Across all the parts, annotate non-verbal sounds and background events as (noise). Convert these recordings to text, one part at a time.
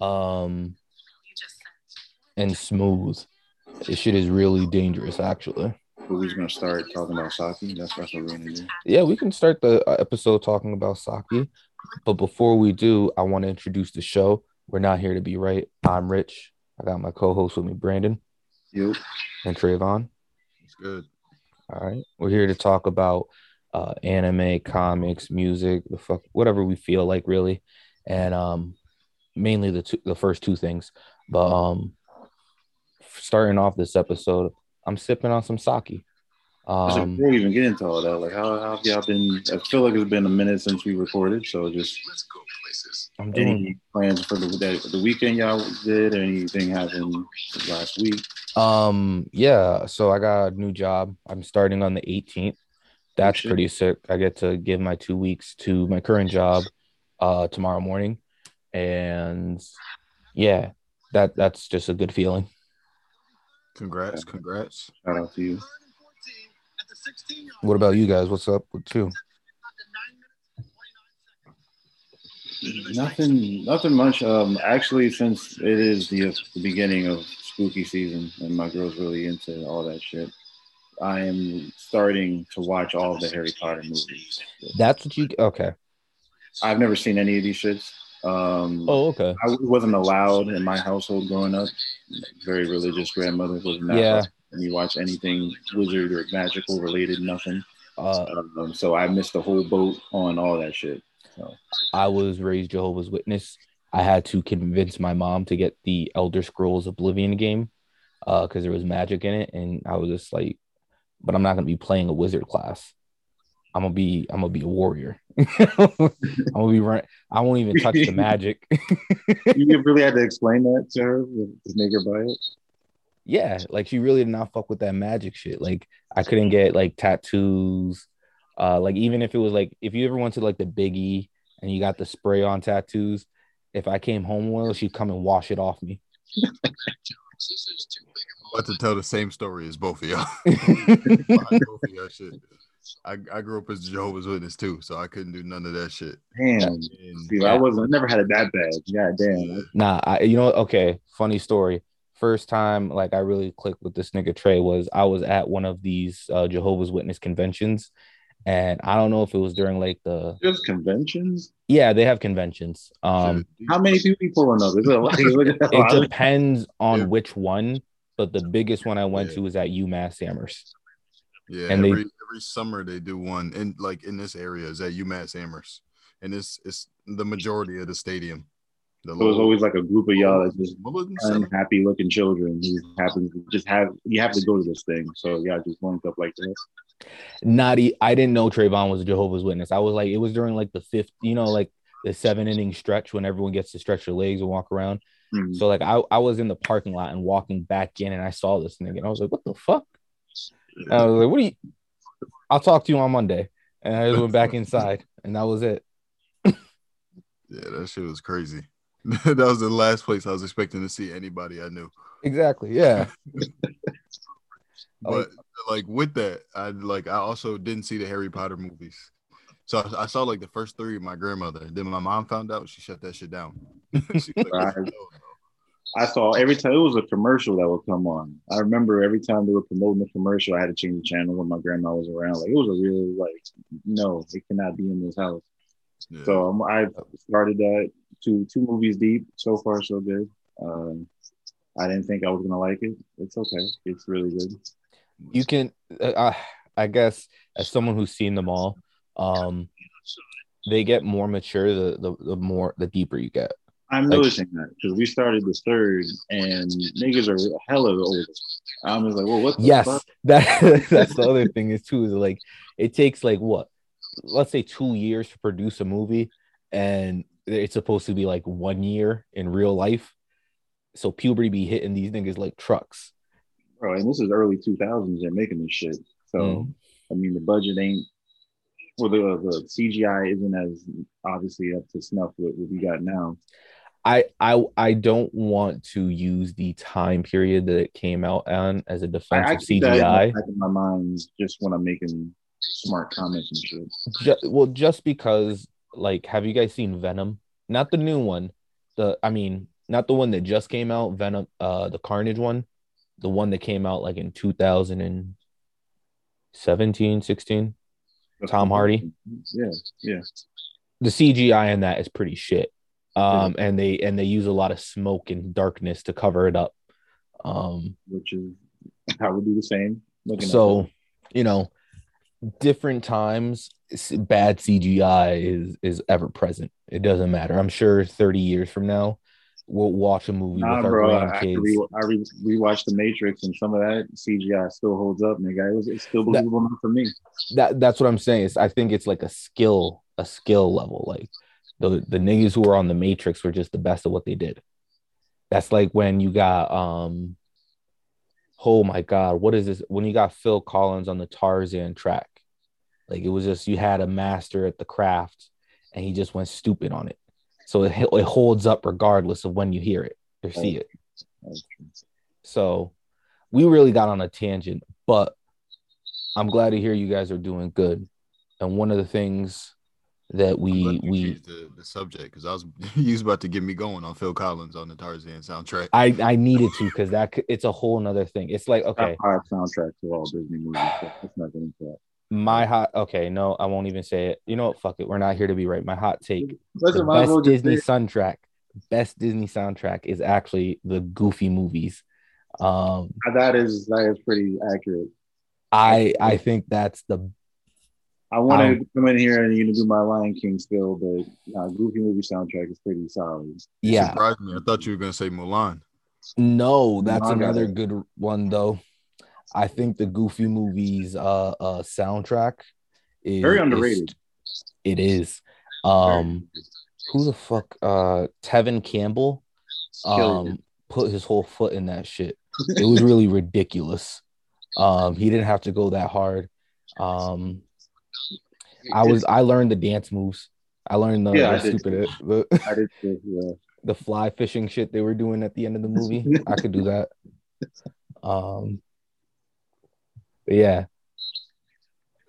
um, and smooth. This shit is really dangerous, actually. We're just gonna start talking about sake. That's that's what we're gonna do. Yeah, we can start the uh, episode talking about sake. But before we do, I want to introduce the show. We're not here to be right. I'm Rich. I got my co-host with me, Brandon Yep. and Trayvon. It's good. All right, we're here to talk about uh, anime, comics, music, the fuck, whatever we feel like, really, and um, mainly the two, the first two things. But um, starting off this episode, I'm sipping on some sake. So Um, before we even get into all that, like how, how have y'all been? I feel like it's been a minute since we recorded, so just I'm doing any plans for the that, the weekend y'all did? Or anything happened last week? Um, yeah, so I got a new job. I'm starting on the 18th. That's pretty sick. I get to give my two weeks to my current job uh tomorrow morning. And yeah, that that's just a good feeling. Congrats, congrats. Shout out to you. What about you guys? What's up with you? Nothing, nothing much. Um, actually, since it is the, the beginning of spooky season and my girl's really into all that shit, I am starting to watch all the Harry Potter movies. That's what you okay. I've never seen any of these shits. Um, Oh, okay. I wasn't allowed in my household growing up. Very religious grandmother was not Yeah. letting me watch anything wizard or magical related, nothing. Uh Um, so I missed the whole boat on all that shit. So. I was raised Jehovah's Witness. I had to convince my mom to get the Elder Scrolls Oblivion game uh because there was magic in it and I was just like but I'm not going to be playing a wizard class. I'm going to be I'm going to be a warrior. I'm going to be run I won't even touch the (laughs) magic. You (laughs) really had to explain that to her to make her buy it. yeah, like she really did not fuck with that magic shit. Like I couldn't get like tattoos. Uh like even if it was like if you ever went to like the biggie and you got the spray on tattoos, if I came home with well, she'd come and wash it off me. (laughs) I'm about to tell the same story as both of y'all. both of y'all shit. I, I grew up as a Jehovah's Witness too, so I couldn't do none of that shit. Damn. And See, I wasn't. I never had it that bad. God damn. Nah, I you know, okay, funny story. First time like I really clicked with this nigga Trey was I was at one of these uh, Jehovah's Witness conventions, and I don't know if it was during like the There's conventions. yeah they have conventions. Um. How many people you pulling up? It it depends on Yeah. which one, but the biggest one I went Yeah. to was at UMass Amherst. Yeah, And they- every every summer they do one in like in this area is at UMass Amherst, and it's it's the majority of the stadium. The So it's always like a group of y'all that's just Mulligan unhappy looking children who happen to just have you have to go to this thing. So y'all just linked up like this. Not I didn't know Trayvon was a Jehovah's Witness. I was like, it was during like the fifth, you know, like the seven inning stretch when everyone gets to stretch their legs and walk around. Hmm. So like I, I was in the parking lot and walking back in and I saw this nigga and I was like, what the fuck? And I was like, what do you I'll talk to you on Monday. And I just went back inside and that was it. Yeah, that shit was crazy. (laughs) that was the last place I was expecting to see anybody I knew. Exactly. Yeah. (laughs) But like with that, I like I also didn't see the Harry Potter movies. So I, I saw like the first three with my grandmother. Then my mom found out, she shut that shit down. (laughs) She like, Right. I saw every time it was a commercial that would come on. I remember every time they were promoting the commercial, I had to change the channel when my grandma was around. Like it was a real like, no, it cannot be in this house. Yeah. So um, I started that two two movies deep. So far, so good. Um, I didn't think I was gonna like it. It's okay. It's really good. You can uh, I, I guess as someone who's seen them all, um they get more mature the the, the more the deeper you get. I'm Like- noticing that because we started the third and niggas are hella old. I'm just like, well, what? The yes fuck? (laughs) that that's the other thing is too is like it takes like what let's say two years to produce a movie and it's supposed to be like one year in real life so puberty be hitting these niggas like trucks bro. And this is early 2000s. They're making this shit. So Mhm. I mean, the budget ain't. Well, the, the CGI isn't as obviously up to snuff with what we got now. I I I don't want to use the time period that it came out on as a defense I of keep that in the CGI. of my mind just when I'm making smart comments and shit. Ju- well, just because like, have you guys seen Venom? Not the new one. The I mean, not the one that just came out, Venom, uh, the Carnage one, the one that came out like in 2017, 16. Tom Hardy. Yeah, yeah. The CGI in that is pretty shit. Um, and they and they use a lot of smoke and darkness to cover it up. Um, Which is how we do the same. Looking so that. you know, different times, bad CGI is is ever present. It doesn't matter. I'm sure 30 years from now, we'll watch a movie Nah, with our bro. I, re- I re- rewatched The Matrix, and some of that CGI still holds up, nigga. It was it's still believable enough for me. that that's what I'm saying. Is I think it's like a skill, a skill level. Like the the niggas who were on the Matrix were just the best at what they did. That's like when you got um oh my god, what is this? When you got Phil Collins on the Tarzan track. Like it was just you had a master at the craft and he just went stupid on it. So it, it holds up regardless of when you hear it or see it. So we really got on a tangent, but I'm glad to hear you guys are doing good. And one of the things that we you we the, the subject because I was (laughs) you was about to get me going on Phil Collins on the Tarzan soundtrack. I I needed to because that it's a whole nother thing. It's like okay, Top five soundtrack to all Disney movies. So let's not get into that. my hot okay, no, I won't even say it. You know what? Fuck it. We're not here to be right. My hot take: Listen, the well best Disney soundtrack, best Disney soundtrack is actually the Goofy movies. Um, that is that is pretty accurate. I I think that's the I want Um, to come in here and you know do my Lion King still, but nah, Goofy movie soundtrack is pretty solid. Yeah. surprised me. I thought you were gonna say Mulan. No, that's Manga. another good one though. I think the Goofy movies uh uh soundtrack is Very is- underrated. it is. Um who the fuck uh Tevin Campbell um put his whole foot in that shit. It was really (laughs) ridiculous. Um he didn't have to go that hard. Um I was I learned the dance moves. I learned the, Yeah, the I did stupid the, I did too, yeah. (laughs) the fly fishing shit they were doing at the end of the movie. I could do that. (laughs) Um but yeah.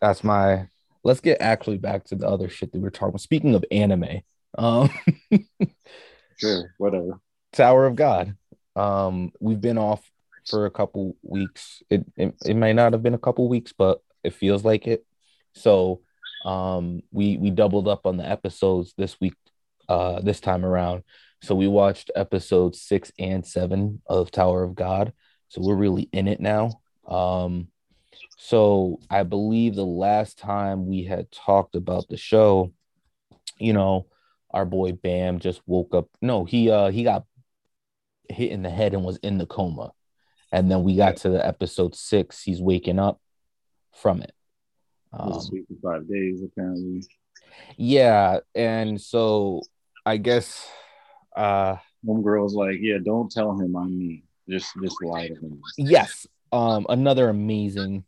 That's my let's get actually back to the other shit that we were talking about. Speaking of anime, um (laughs) Sure, whatever. Tower of God. Um we've been off for a couple weeks. It, it it might not have been a couple weeks, but it feels like it. So um we we doubled up on the episodes this week uh this time around. So we watched episodes 6 and 7 of Tower of God. So we're really in it now. Um so I believe the last time we had talked about the show, you know, our boy Bam just woke up. No, he uh he got hit in the head and was in the coma. And then we got to the episode 6, he's waking up from it. Um, asleep for five days apparently. yeah, and so I guess uh Homegirl's like, yeah, don't tell him I'm me. Just just lie to him. yes, um another amazing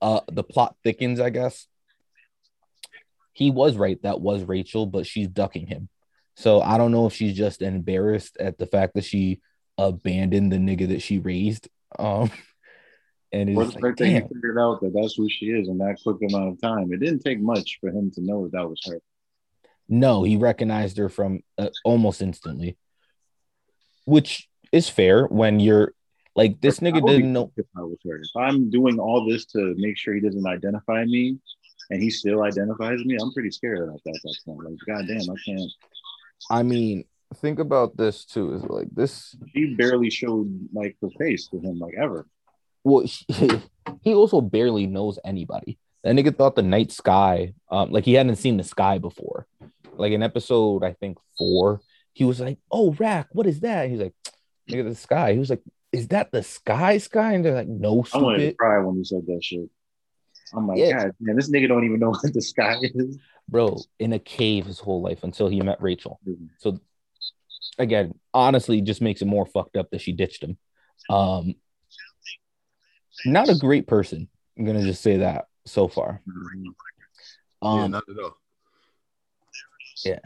uh the plot thickens, I guess. He was right, that was Rachel, but she's ducking him. So I don't know if she's just embarrassed at the fact that she abandoned the nigga that she raised. Um (laughs) and Or it's the like, he figured out that that's who she is in that quick amount of time. It didn't take much for him to know that, that was her. No, he recognized her from uh, almost instantly, which is fair when you're like this nigga didn't know. If I was her, if I'm doing all this to make sure he doesn't identify me, and he still identifies me, I'm pretty scared about that. That's not like, goddamn, I can't. I mean, think about this too. Is like this. She barely showed like her face to him, like ever. Well, he, (laughs) he also barely knows anybody. That nigga thought the night sky, um, like he hadn't seen the sky before. Like in episode, I think four, he was like, "Oh, Rak, what is that?" He's like, "Nigga, the sky." He was like, "Is that the sky sky?" And they're like, "No, I wanted to stupid, cry when you said that shit. I'm like, Yeah. God, man, this nigga don't even know (laughs) what the sky is. bro." In a cave his whole life until he met Rachel. So again, honestly, just makes it more fucked up that she ditched him. Um, not a great person. I'm gonna just say that so far. yeah, Um, not at all. yeah.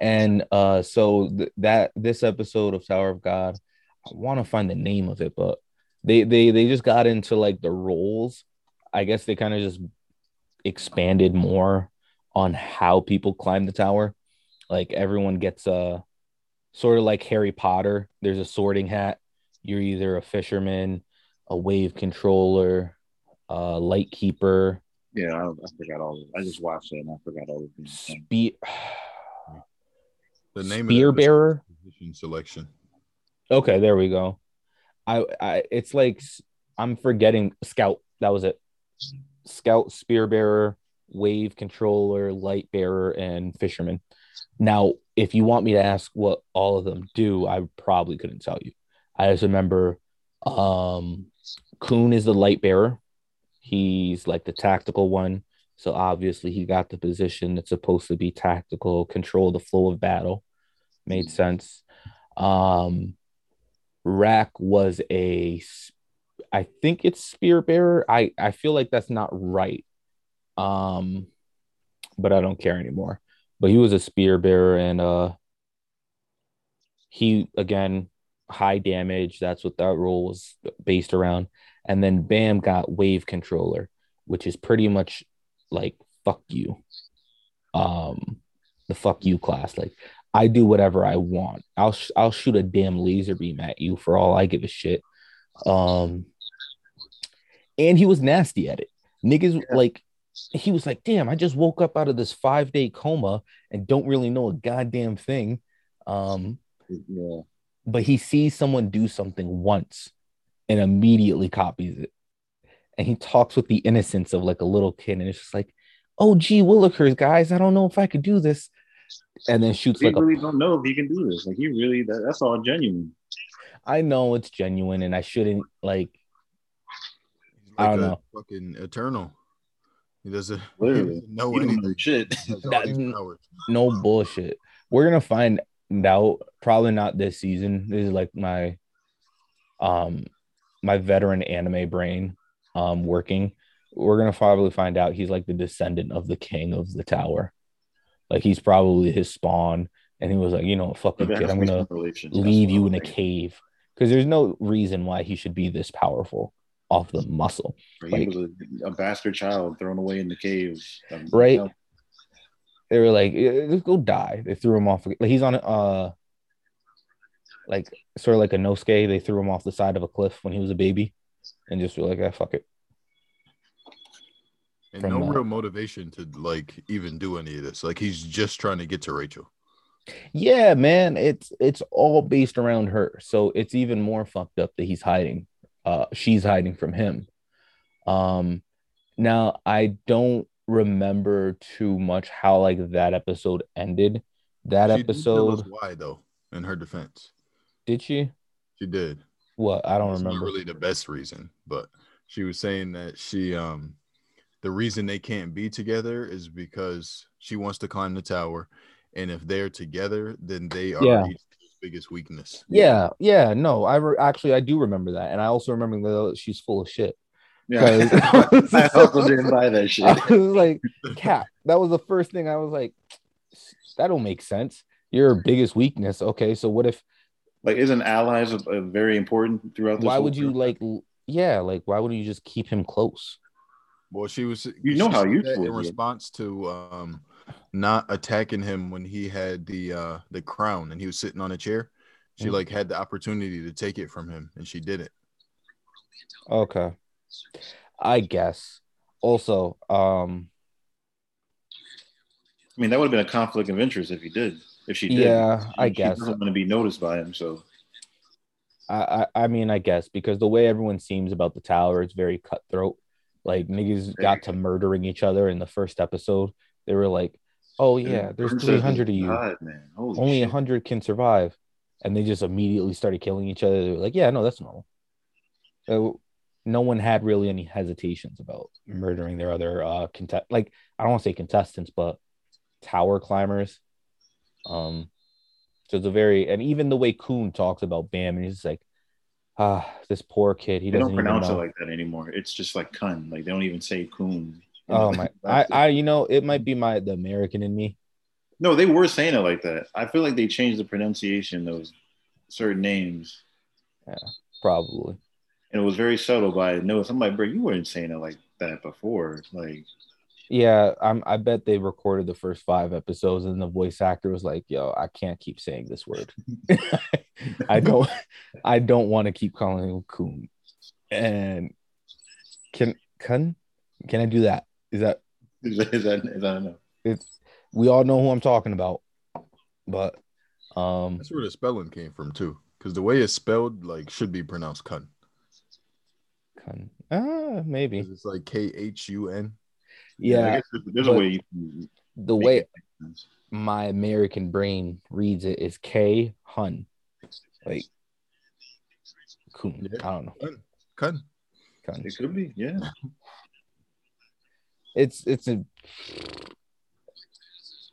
And uh, so th- that this episode of Tower of God, I want to find the name of it, but they they they just got into like the roles. I guess they kind of just expanded more on how people climb the tower. Like everyone gets a sort of like Harry Potter. There's a sorting hat. You're either a fisherman, a wave controller, a light keeper, Yeah, I, I forgot all of it. I just watched it and I forgot all of it. spe- The name spear of that bearer. position selection. Okay, there we go. I, I, it's like I'm forgetting scout. That was it. Scout, spear bearer, wave controller, light bearer, and fisherman. Now, if you want me to ask what all of them do, I probably couldn't tell you. I just remember, um, Khun is the light bearer. He's like the tactical one. So obviously he got the position that's supposed to be tactical, control the flow of battle. Made sense. Um, Rak was a I think it's spear bearer. I I feel like that's not right. Um, but I don't care anymore. But he was a spear bearer, and uh, he again high damage. That's what that role was based around. And then Bam got wave controller, which is pretty much like fuck you. Um, the fuck you class. Like I do whatever I want. I'll sh- I'll shoot a damn laser beam at you for all I give a shit. Um, and he was nasty at it. Niggas like he was like, damn, I just woke up out of this five day coma and don't really know a goddamn thing. Um, Yeah. but he sees someone do something once and immediately copies it. And he talks with the innocence of like a little kid, and it's just like, oh gee willikers, guys, I don't know if I could do this. And then shoots He like a really don't know if he can do this. Like he really that, that's all genuine. I know it's genuine and I shouldn't like He's I like don't a know. fucking eternal. He doesn't, he Literally. doesn't know He anything. shit. He has all That- no bullshit. We're gonna find out probably not this season. This is like my um my veteran anime brain um working. We're gonna probably find out he's like the descendant of the king of the tower. Like he's probably his spawn, and he was like, you know, fuck it, kid, I'm gonna some relation. That's leave you in a cave because there's no reason why he should be this powerful off the muscle. He like- was a, a bastard child thrown away in the caves. Um, Right. you know, they were like, "Eh, just go die. They threw him off. Like he's on uh, like sort of like Inosuke. They threw him off the side of a cliff when he was a baby, and just were like, ah, fuck it. And From, no uh, real motivation to like even do any of this. Like he's just trying to get to Rachel. Yeah, man, it's it's all based around her. So it's even more fucked up that he's hiding. Uh, she's hiding from him. Um, now I don't remember too much how like that episode ended. That She did tell us episode, why though, in her defense. Did she? She did. What? I don't It's remember. Not really the best reason, but she was saying that she um the reason they can't be together is because she wants to climb the tower, and if they're together, then they are Yeah. each biggest weakness. Yeah, yeah, no, I re- actually I do remember that, and I also remember that she's full of shit. yeah (laughs) (laughs) I also didn't buy that (laughs) shit. I was like, Cap, that was the first thing I was like, that don't make sense. Your biggest weakness. Okay, so what if? Like, isn't allies a, a very important throughout this? Why whole would you group? like? Yeah, like why wouldn't you just keep him close? Well, she was. You know how said useful in response to um not attacking him when he had the uh the crown and he was sitting on a chair. She Mhm. like had the opportunity to take it from him, and she did it. Okay, I guess. Also, um, I mean, that would have been a conflict of interest if he did. If she did. Yeah, She- I she guess. doesn't want to be noticed by him. So I, I I mean I guess because the way everyone seems about the tower is very cutthroat. Like niggas got to murdering each other in the first episode. They were like, "Oh yeah, there's three hundred of you. God, Only shit. hundred can survive," and they just immediately started killing each other. They were like, "Yeah, no, that's normal." So no one had really any hesitations about murdering their other uh contest. Like I don't want to say contestants, but tower climbers. Um, so it's a very and even the way Khun talks about Bam, and he's like, ah, this poor kid. He They doesn't pronounce it like that anymore. It's just like kun. Like they don't even say coon. oh (laughs) my, I, I, you know, it might be my the American in me. no, they were saying it like that. I feel like they changed the pronunciation of certain names, Yeah, Probably. and it was very subtle. But I know somebody, bro, you weren't saying it like that before. Like Yeah, I'm. I bet they recorded the first five episodes, and the voice actor was like, "Yo, I can't keep saying this word. (laughs) I don't. (laughs) I don't want to keep calling him coon." And can can can I do that? Is that (laughs) Is that, is that, is that enough? it's? We all know who I'm talking about, but um, That's where the spelling came from too, because the way it's spelled like should be pronounced "kun." can, uh, maybe 'Cause It's like K H U N. I yeah. guess there's- there's a way you can The way it make sense. my American brain reads it is K Hun, like coon. Yeah. I don't know. Kun. Kun. Kun. It could be, yeah. (laughs) It's it's a.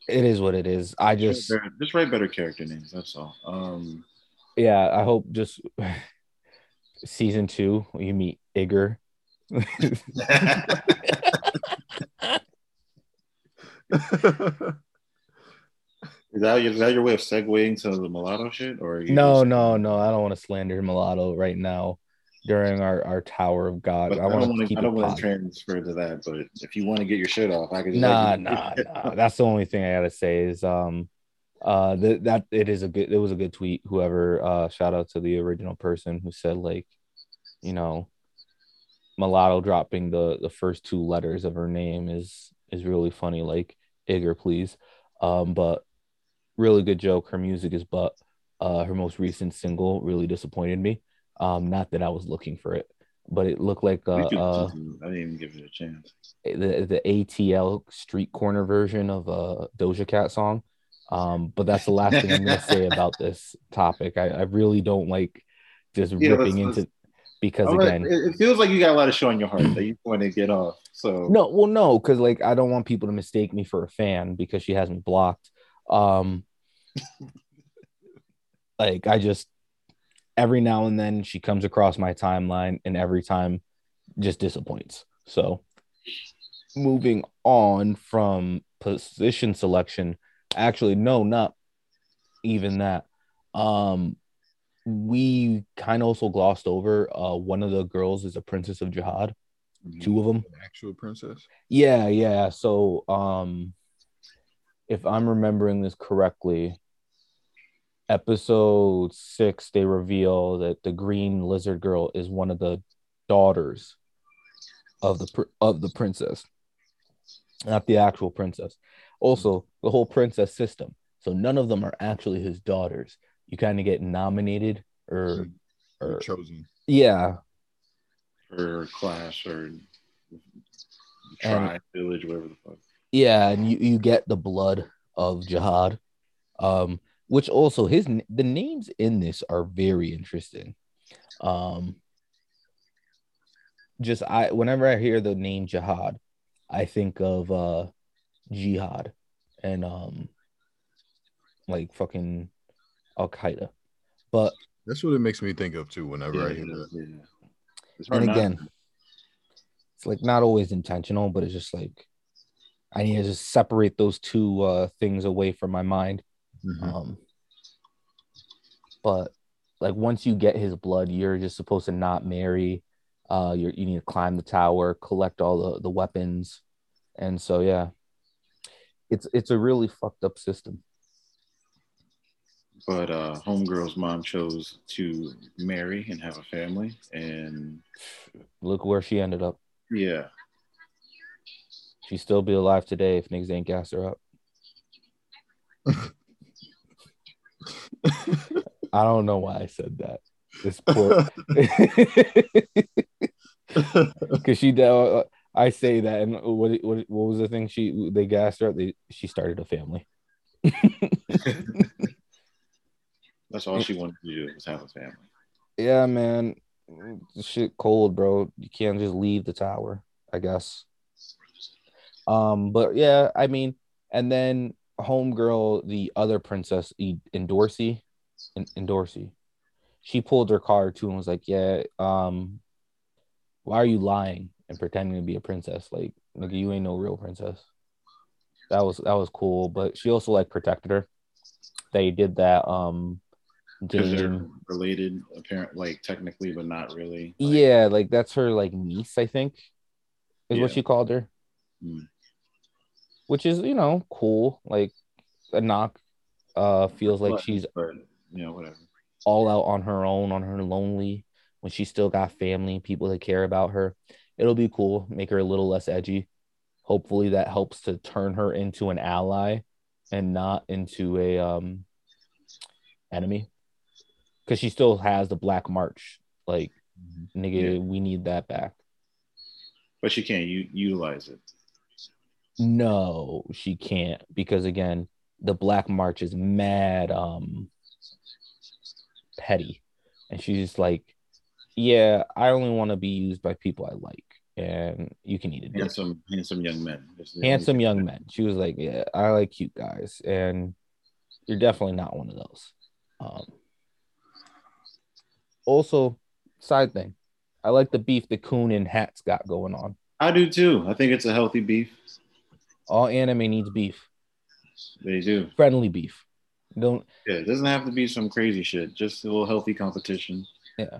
It is what it is. I just Just, just write better character names. That's all. Um, yeah. I hope just (laughs) season two you meet Igor. (laughs) (laughs) is that is that your way of segueing to the mulatto shit, or No, just- no, no. I don't want to slander Mulatto right now during our, our Tower of God. But I want don't to want keep to. I don't want to transfer to that. But if you want to get your shit off, I can. Just Nah, nah, nah. That's the only thing I gotta say is um uh that that it is a good it was a good tweet. Whoever uh shout out to the original person who said like, you know, mulatto dropping the the first two letters of her name is is really funny. Like Igor, please. Um, but really good joke. Her music is but uh her most recent single really disappointed me. Um, not that I was looking for it, but it looked like uh, uh I didn't even give it a chance. the the ATL street corner version of a Doja Cat song. Um, but that's the last thing I'm gonna say (laughs) about this topic. I, I really don't like just Yeah, ripping let's- into because I'm again, it, it feels like you got a lot of show on your heart that you want to get off. So no, well, no, because like I don't want people to mistake me for a fan because she has me blocked. Um, (laughs) like I just every now and then she comes across my timeline, and every time just disappoints. So moving on from position selection, actually, no, not even that. Um, we kind of also glossed over. Uh, one of the girls is a princess of Jahad. Mhm. Two of them. An actual princess. Yeah, yeah. So, um, if I'm remembering this correctly, episode six, they reveal that the green lizard girl is one of the daughters of the pr- of the princess, not the actual princess. Also, the whole princess system. So none of them are actually his daughters. You kind of get nominated, or, Or or chosen. yeah, or class or tribe, village, whatever the fuck. Yeah, and you, you get the blood of Jahad, um, which also his the names in this are very interesting. Um, just I whenever I hear the name Jahad, I think of uh Jihad and um like fucking Al Qaeda. But That's what it makes me think of too. Whenever I hear that. yeah. And hard not again, it's like not always intentional, but it's just like I need to just separate those two uh things away from my mind. Mhm. Um, but like once you get his blood, you're just supposed to not marry. Uh, you you need to climb the tower, collect all the, the weapons, and so yeah, it's it's a really fucked up system. But uh, homegirl's mom chose to marry and have a family, and Look where she ended up. yeah, She'd still be alive today if niggas ain't gassed her up. (laughs) I don't know why I said that. This poor, (laughs) (laughs) because she. Uh, I say that, and what, what what was the thing she they gassed her up? They, she started a family. That's all she wanted to do was have a family. Yeah, man. This shit cold, bro. You can't just leave the tower, I guess. Um, but yeah, I mean, and then homegirl, the other princess Endorsi, in, Endorsi, she pulled her card too and was like, Yeah, um, why are you lying and pretending to be a princess? Like, nigga, you ain't no real princess. That was that was cool, but she also like protected her. They did that um Because they're related, apparent, like technically, but not really. Like, Yeah, like that's her like niece, I think, is what she called her. Mm. which is you know cool. Like a knock uh feels like But- she's but, you know, whatever. all out on her own, on her lonely, when she still got family, people that care about her. It'll be cool, make her a little less edgy. Hopefully that helps to turn her into an ally and not into a um enemy. Cause she still has the Black March. Like, nigga, Yeah. we need that back. But she can't u- utilize it. No, she can't because again, the Black March is mad um petty. And she's just like, Yeah, I only want to be used by people I like. And you can eat it. Handsome, handsome young men. That's the only Handsome young men. She was like, Yeah, I like cute guys. And you're definitely not one of those. Um also, side thing. I like the beef that Khun and Hatz got going on. I do too. I think it's a healthy beef. All anime needs beef. They do. Friendly beef. Don't Yeah, it doesn't have to be some crazy shit. Just a little healthy competition. Yeah.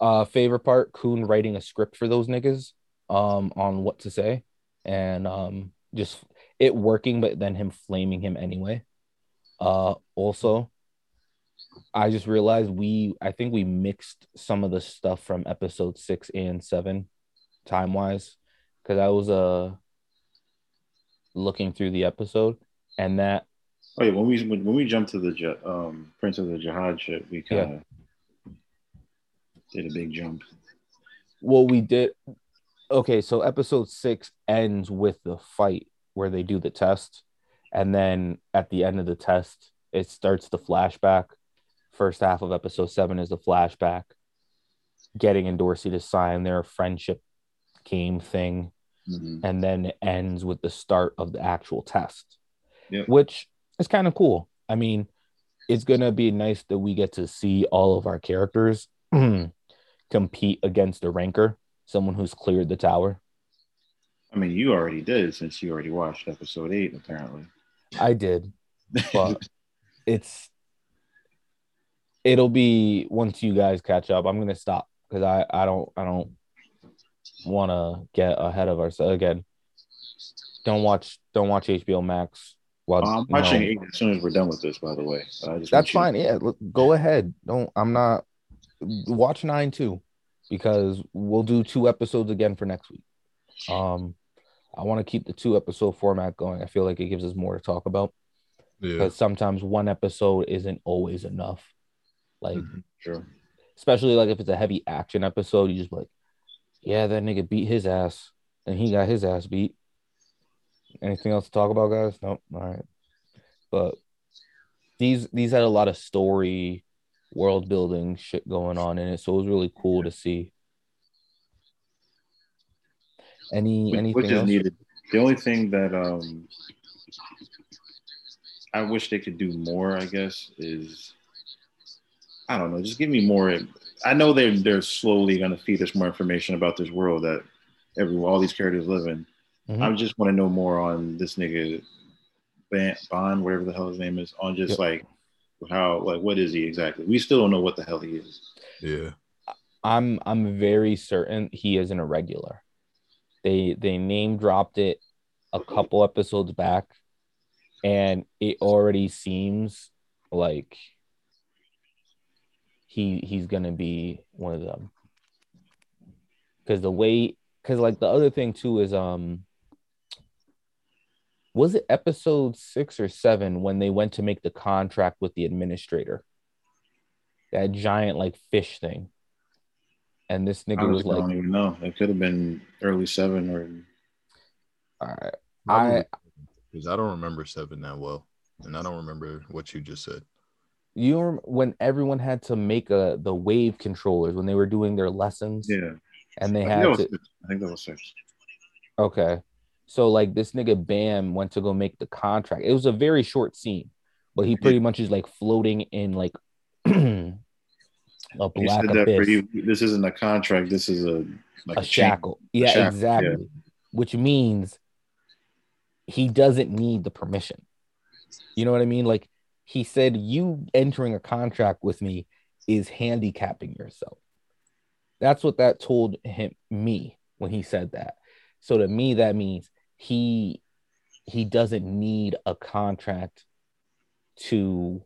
Uh favorite part Khun writing a script for those niggas um on what to say and um just it working but then him flaming him anyway uh also I just realized we I think we mixed some of the stuff from episode 6 and 7 time wise cuz I was uh looking through the episode and that Oh yeah, when we when, when we jumped to the um, Prince of the Jahad shit, we kind of did a big jump. Well, we did. Okay, so episode six ends with the fight where they do the test, and then at the end of the test, it starts the flashback. First half of episode seven is the flashback, getting Endorsi to sign their friendship game thing, Mhm. and then it ends with the start of the actual test, Yep. which is kind of cool. I mean, it's gonna be nice that we get to see all of our characters (clears throat) compete against a ranker, someone who's cleared the tower. I mean, you already did since you already watched episode eight, apparently. I did, but (laughs) it's it'll be once you guys catch up. I'm gonna stop because I I don't I don't want to get ahead of ourselves again. Don't watch don't watch HBO Max. While I'm no. watching eight as soon as we're done with this. By the way, just That's want you- fine. Yeah, look, go ahead. Don't. I'm not. Watch nine too, because we'll do two episodes again for next week. Um, I want to keep the two episode format going. I feel like it gives us more to talk about Yeah. because sometimes one episode isn't always enough. Like, Mhm. Sure. especially like if it's a heavy action episode, you just be like, yeah, that nigga beat his ass, and he got his ass beat. Anything else to talk about, guys? Nope. All right. But these these had a lot of story, world building shit going on in it, so it was really cool to see. Any anything which is else? needed. The only thing that um, I wish they could do more, I guess, is I don't know. Just give me more. I know they're they're slowly going to feed us more information about this world that every all these characters live in. Mhm. I just want to know more on this nigga Ban- Bond, whatever the hell his name is, on just Yep. like how like what is he exactly? We still don't know what the hell he is. Yeah. I'm I'm very certain he is an irregular. They they name dropped it a couple episodes back, and it already seems like he he's gonna be one of them. Because the way, because like the other thing too is um, was it episode six or seven when they went to make the contract with the administrator? That giant like fish thing. And this nigga was like, I don't even know. It could have been early seven or all right. I because I don't remember seven that well, and I don't remember what you just said. You rem- when everyone had to make a the wave controllers when they were doing their lessons yeah. and they I had to. I think that was six. okay so like this nigga bam went to go make the contract it was a very short scene but he pretty much is like floating in like (clears throat) a black said that for abyss you. This isn't a contract. This is a like a chain. shackle yeah shackle, exactly which means he doesn't need the permission you know what i mean like he said you entering a contract with me is handicapping yourself that's what that told him me when he said that so to me that means he he doesn't need a contract to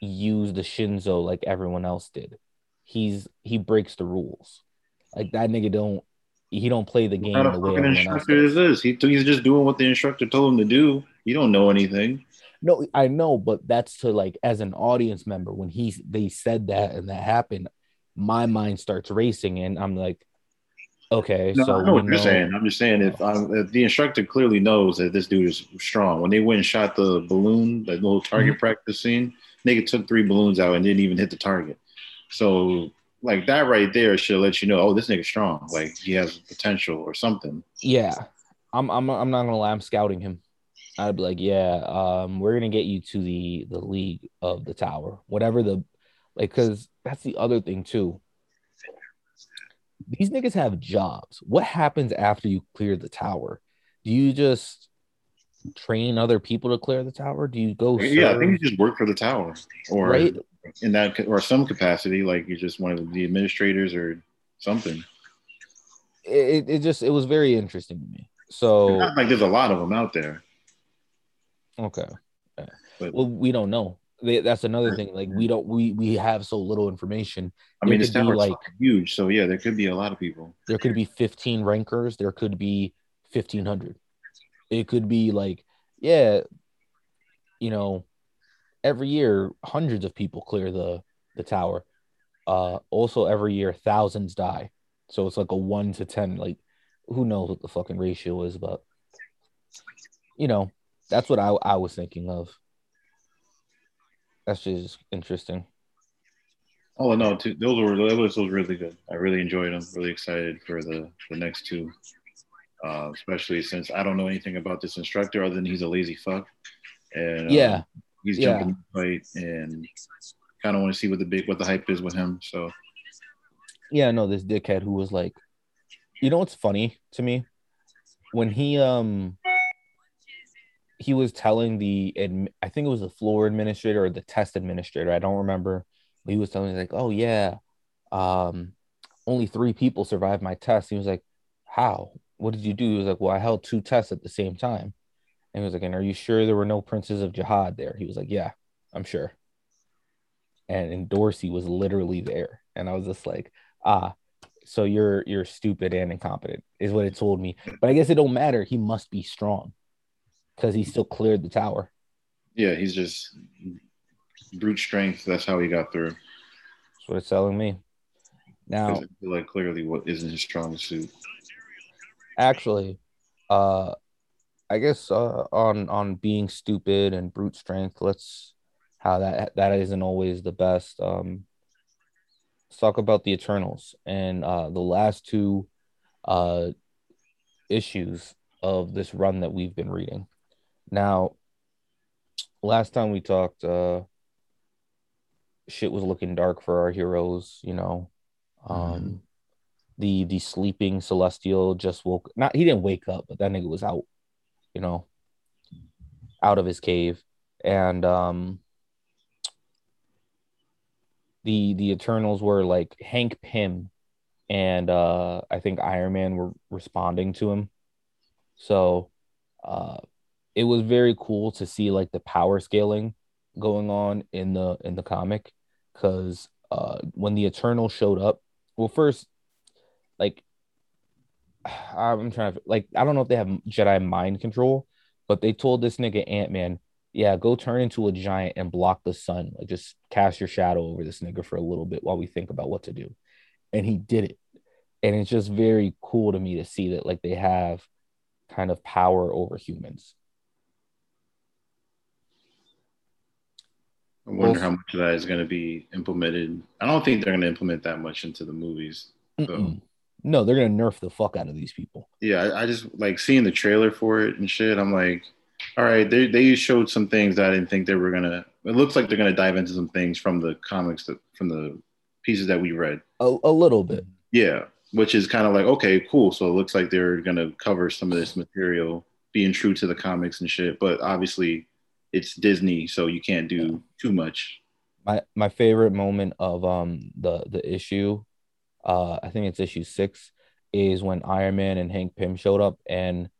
use the Shinsu like everyone else did. He's he breaks the rules. Like that nigga don't he don't play the game What the way of fucking everyone else instructor is this? He, he's just doing what the instructor told him to do. You don't know anything. No, I know, but that's to like as an audience member when he they said that and that happened, my mind starts racing and I'm like, okay, No, so I know what you're saying. I'm just saying if, I'm, if the instructor clearly knows that this dude is strong, when they went and shot the balloon, that little target Mm-hmm. practice scene, nigga took three balloons out and didn't even hit the target. So like that right there should let you know, oh, this nigga's strong. Like he has potential or something. Yeah, I'm I'm I'm not gonna lie, I'm scouting him. I'd be like, yeah, um, we're gonna get you to the the league of the tower, whatever the like, because that's the other thing too. These niggas have jobs. What happens after you clear the tower? Do you just train other people to clear the tower? Do you go? Yeah, I think you just work for the tower or Right. in that or some capacity, like you're just one of the administrators or something. it, it just it was very interesting to me. So Not like there's a lot of them out there. Okay, But well we don't know. They- That's another thing. Like we don't we we have so little information. I mean, There this could be, like- huge, so yeah, there could be a lot of people. There could be 15 rankers. There could be 1500. It could be like yeah, you know, every year hundreds of people clear the the tower. Uh, also every year thousands die. So it's like a one to ten. Like who knows what the fucking ratio is, but you know, that's what I I was thinking of. That's just interesting. Oh no, two, those were those was really good. I really enjoyed them. Really excited for the the next two, uh, especially since I don't know anything about this instructor other than he's a lazy fuck, and uh, Yeah, he's yeah. jumping in the fight and kind of want to see what the big what the hype is with him. So yeah. No, this dickhead who was like, you know what's funny to me when he um he was telling the I think it was the floor administrator or the test administrator. I don't remember. He was telling me like, oh yeah, um, only three people survived my test. He was like, how? What did you do? He was like, well, I held two tests at the same time. And he was like, and are you sure there were no princes of Jahad there? He was like, yeah, I'm sure. And, Endorsi was literally there, and I was just like, ah, so you're you're stupid and incompetent is what it told me. But I guess it don't matter. He must be strong because he still cleared the tower. yeah, he's just brute strength. That's how he got through. That's what it's telling me. Now, like clearly what isn't his strongest suit. actually, uh, I guess uh, on on being stupid and brute strength, let's how that that isn't always the best. Um, let's talk about the Eternals and uh, the last two uh, issues of this run that we've been reading. Now, last time we talked, uh, shit was looking dark for our heroes. You know, um, Mhm. the the sleeping Celestial just woke. Not he didn't wake up, but that nigga was out. You know, out of his cave, and um, the the Eternals were like Hank Pym and uh I think Iron Man were responding to him. So uh it was very cool to see like the power scaling going on in the in the comic cuz uh when the Eternals showed up, well first like (sighs) I'm trying to like I don't know if they have Jedi mind control, but they told this nigga Ant-Man yeah, go turn into a giant and block the sun. Like just cast your shadow over this nigga for a little bit while we think about what to do. And he did it. And it's just very cool to me to see that like they have kind of power over humans. I wonder Well- how much of that is going to be implemented. I don't think they're going to implement that much into the movies. Mm-mm. No, they're gonna nerf the fuck out of these people. Yeah, I, I just like seeing the trailer for it and shit. I'm like, all right, they they showed some things that I didn't think they were gonna. It looks like they're gonna dive into some things from the comics that from the pieces that we read. A, a little bit. Yeah, which is kind of like okay, cool. So it looks like they're gonna cover some of this material, being true to the comics and shit. But obviously, it's Disney, so you can't do too much. My my favorite moment of um the the issue, uh I think it's issue six, is when Iron Man and Hank Pym showed up and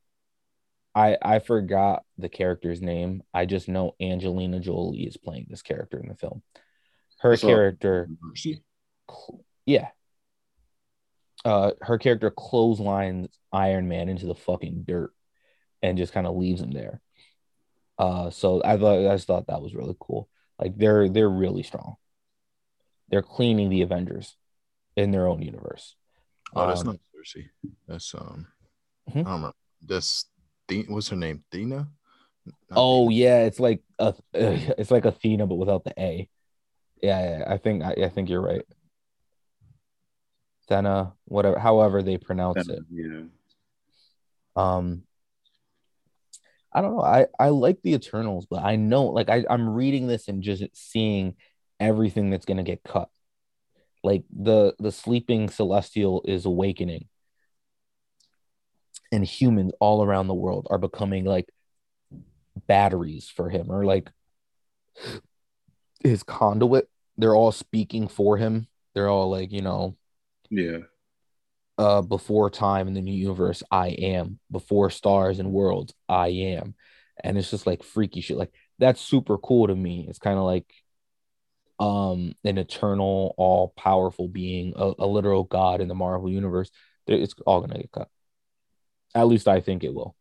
I I forgot the character's name. I just know Angelina Jolie is playing this character in the film. Her So- character, cl- yeah. Uh, her character clotheslines Iron Man into the fucking dirt, and just kind of leaves him there. Uh, so I thought I just thought that was really cool. Like they're they're really strong. They're cleaning the Avengers in their own universe. Oh, that's Um, not Sersi. That's um, Mhm. I don't remember. That's the what's her name? Thena. Not Oh Thena. yeah, it's like a, (laughs) it's like Athena but without the A. Yeah, yeah, I think I, I think you're right. Athena, whatever, however they pronounce it. Yeah. Um, I don't know. I I like the Eternals, but I know like I I'm reading this and just seeing everything that's gonna get cut. Like the the sleeping celestial is awakening, and humans all around the world are becoming like batteries for him, or like his conduit. They're all speaking for him. They're all like you know Yeah. Uh before time in the new universe i am. Before stars and worlds i am. And it's just like freaky shit. Like that's super cool to me. It's kind of like um an eternal all powerful being a, a literal god in the marvel universe. It's all gonna get cut. At least i think it will.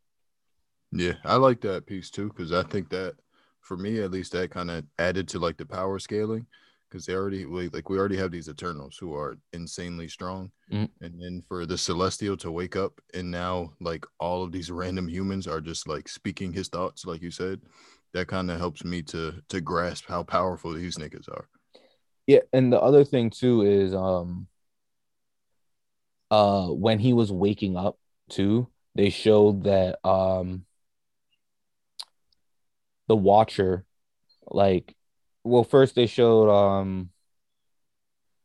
Yeah, I like that piece too because I think that for me at least that kind of added to like the power scaling because they already like we already have these Eternals who are insanely strong, Mhm. and then for the Celestial to wake up and now like all of these random humans are just like speaking his thoughts, like you said, that kind of helps me to to grasp how powerful these niggas are. Yeah, and the other thing too is um uh when he was waking up too, they showed that um the watcher like well first they showed um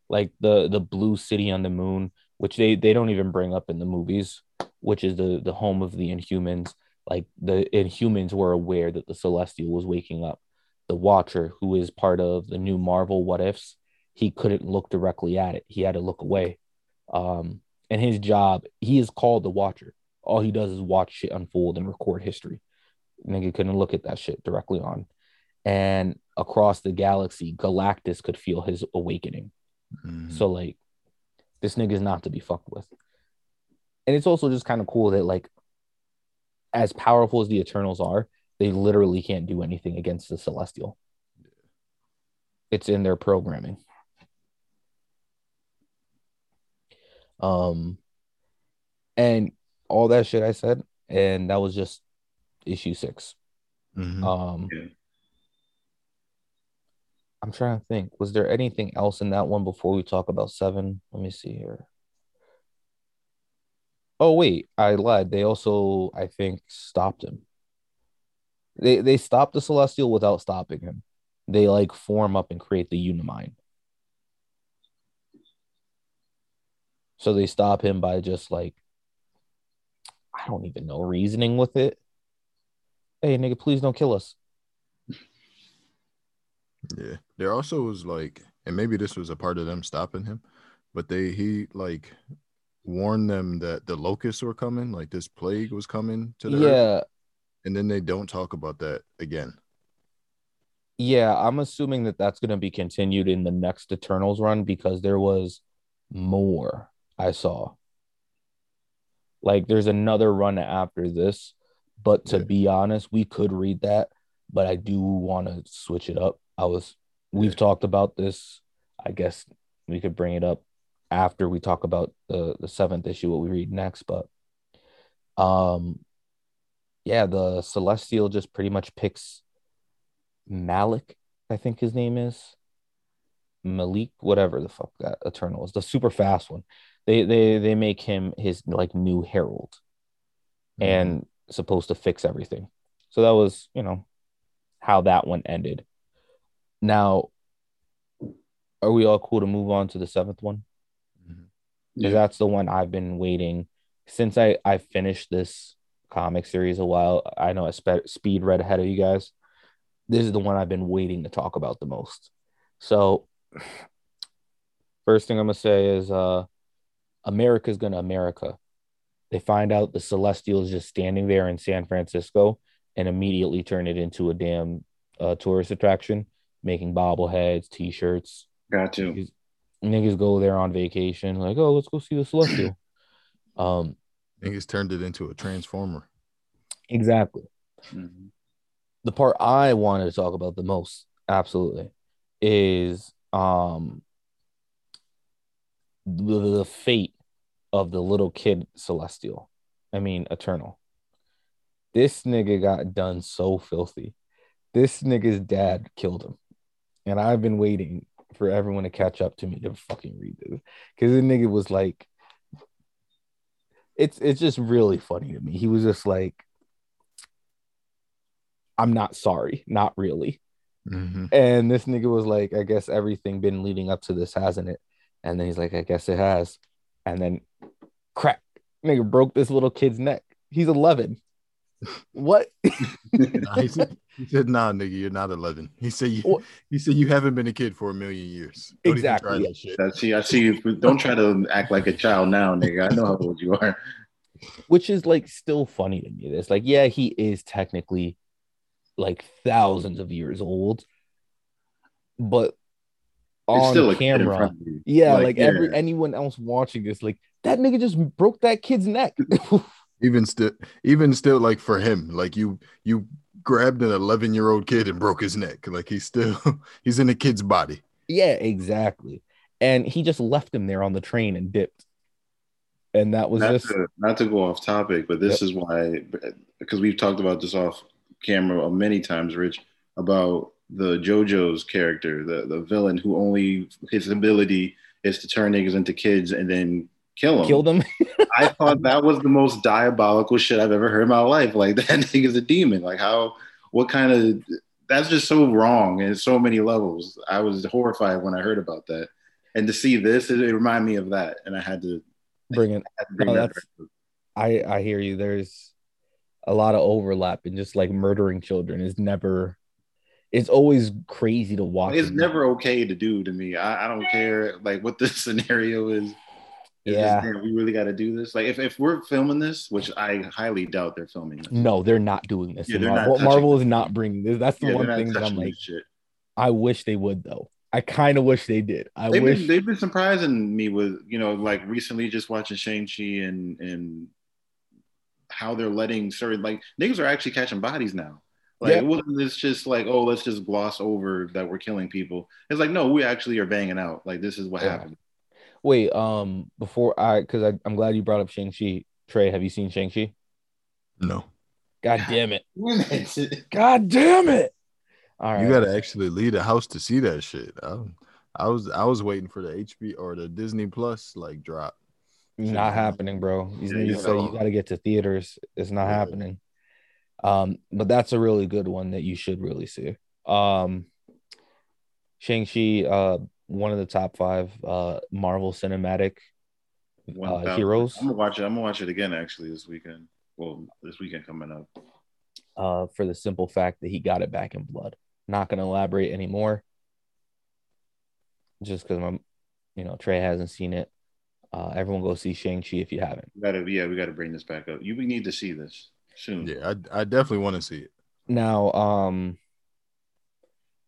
like the the blue city on the moon, which they they don't even bring up in the movies, which is the the home of the Inhumans. Like the Inhumans were aware that the Celestial was waking up. The Watcher, who is part of the new Marvel What Ifs, he couldn't look directly at it. He had to look away. Um, and his job, he is called the Watcher. All he does is watch shit unfold and record history. Nigga couldn't look at that shit directly on. And across the galaxy, Galactus could feel his awakening. Mhm. So like this nigga's not to be fucked with. And it's also just kind of cool that like as powerful as the Eternals are, they literally can't do anything against the Celestial. It's in their programming. Um and all that shit I said, and that was just issue six. Mhm. Um Yeah. I'm trying to think. Was there anything else in that one before we talk about seven? Let me see here. Oh wait, I lied. They also, I think, stopped him. They they stopped the Celestial without stopping him. They like form up and create the Unimind. So they stop him by just like I don't even know reasoning with it. Hey nigga, please don't kill us. Yeah. There also was like, and maybe this was a part of them stopping him, but they he like warned them that the locusts were coming, like this plague was coming to the earth, Yeah, and then they don't talk about that again. Yeah, I'm assuming that that's going to be continued in the next Eternals run because there was more I saw. Like there's another run after this, but to Yeah. be honest, we could read that, but I do want to switch it up. I was we've talked about this. I guess we could bring it up after we talk about the the seventh issue what we read next, but um yeah, the Celestial just pretty much picks Malik, I think his name is Malik, whatever the fuck that Eternal is, the super fast one. They they they make him his like new herald and supposed to fix everything. So that was, you know, how that one ended. Now, are we all cool to move on to the seventh one? Because Yeah. that's the one I've been waiting since I I finished this comic series a while. I know I spe- speed read ahead of you guys. This is the one I've been waiting to talk about the most. So, (sighs) first thing I'm gonna say is, uh, America's gonna America. They find out the Celestial is just standing there in San Francisco and immediately turn it into a damn uh, tourist attraction, making bobbleheads, t-shirts. Got to. Niggas, niggas go there on vacation, like, oh, let's go see the Celestial. (clears throat) um, Niggas turned it into a transformer. exactly. Mhm. the part I wanted to talk about the most, absolutely, is um the, the fate of the little kid Celestial. I mean, Eternal. This nigga got done so filthy. This nigga's dad killed him. And I've been waiting for everyone to catch up to me to fucking read this. Because the nigga was like, it's it's just really funny to me. He was just like, I'm not sorry, not really. Mhm. And this nigga was like, I guess everything been leading up to this, hasn't it? And then he's like, I guess it has. And then crack, nigga broke this little kid's neck. He's 11. What? (laughs) Nah, he, said, he said, "Nah, nigga, you're not 11." He said, "You." What? He said, "You haven't been a kid for a million years." Don't Exactly, that shit. I see. I see. You. Don't try to act like a child now, nigga. I know how old you are. Which is like still funny to me. It's like, yeah, he is technically like thousands of years old, but It's on still a camera, front of you. yeah, like, yeah. every anyone else watching this, like that nigga just broke that kid's neck. (laughs) Even still, even still, like for him, like you, you grabbed an 11 year old kid and broke his neck. Like he's still, (laughs) he's in a kid's body. Yeah, exactly. And he just left him there on the train and dipped. And that was not just to, not to go off topic, but this is why because we've talked about this off camera many times, Rich, about the JoJo's character, the the villain who only his ability is to turn niggas into kids and then kill them. killed him. (laughs) I thought that was the most diabolical shit I've ever heard in my life. Like (laughs) that nigga's a demon. Like how what kind of that's just so wrong in so many levels. I was horrified when I heard about that. And to see this, it, it reminded me of that. And I had to, Bring it. to bring No, that I I hear you. There's a lot of overlap and just like murdering children is never. It's always crazy to watch. It's never okay to do to me. I, I don't care like what the (laughs) scenario is. It's Yeah. just, we really got to do this. Like if, if we're filming this, which I highly doubt they're filming this. No, they're not doing this. Yeah, they're Marvel, touching Marvel is not bringing this. That's the Yeah, one thing that I'm like. I wish they would though. I kind of wish they did. I They've wish. been they've been surprising me with you know like recently just watching Shang Chi and and how they're letting certain like niggas are actually catching bodies now. Like Yeah. it wasn't this just like oh let's just gloss over that we're killing people. It's like no we actually are banging out. Like this is what Yeah. happened. Wait, um, before I, because I, I'm glad you brought up Shang Chi. Trey, have you seen Shang Chi? No, God damn it! (laughs) Shit. God damn it! All right, you got to actually leave the house to see that shit. I, I was, I was waiting for the HB or the Disney Plus like drop. not happening, bro. These Yeah, you say you got to get to theaters. It's not Yeah. happening. Um, but that's a really good one that you should really see. Um, Shang Chi, uh, one of the top five uh Marvel Cinematic One uh, heroes. I'm gonna watch it. I'm gonna watch it again actually this weekend. Well, this weekend coming up. uh, for the simple fact that he got it back in blood. Not going to elaborate anymore. Just because I'm, you know, Trey hasn't seen it. Uh, everyone go see Shang Chi if you haven't. We gotta yeah we gotta bring this back up. You we need to see this soon. Yeah, I, I definitely want to see it. Now, um,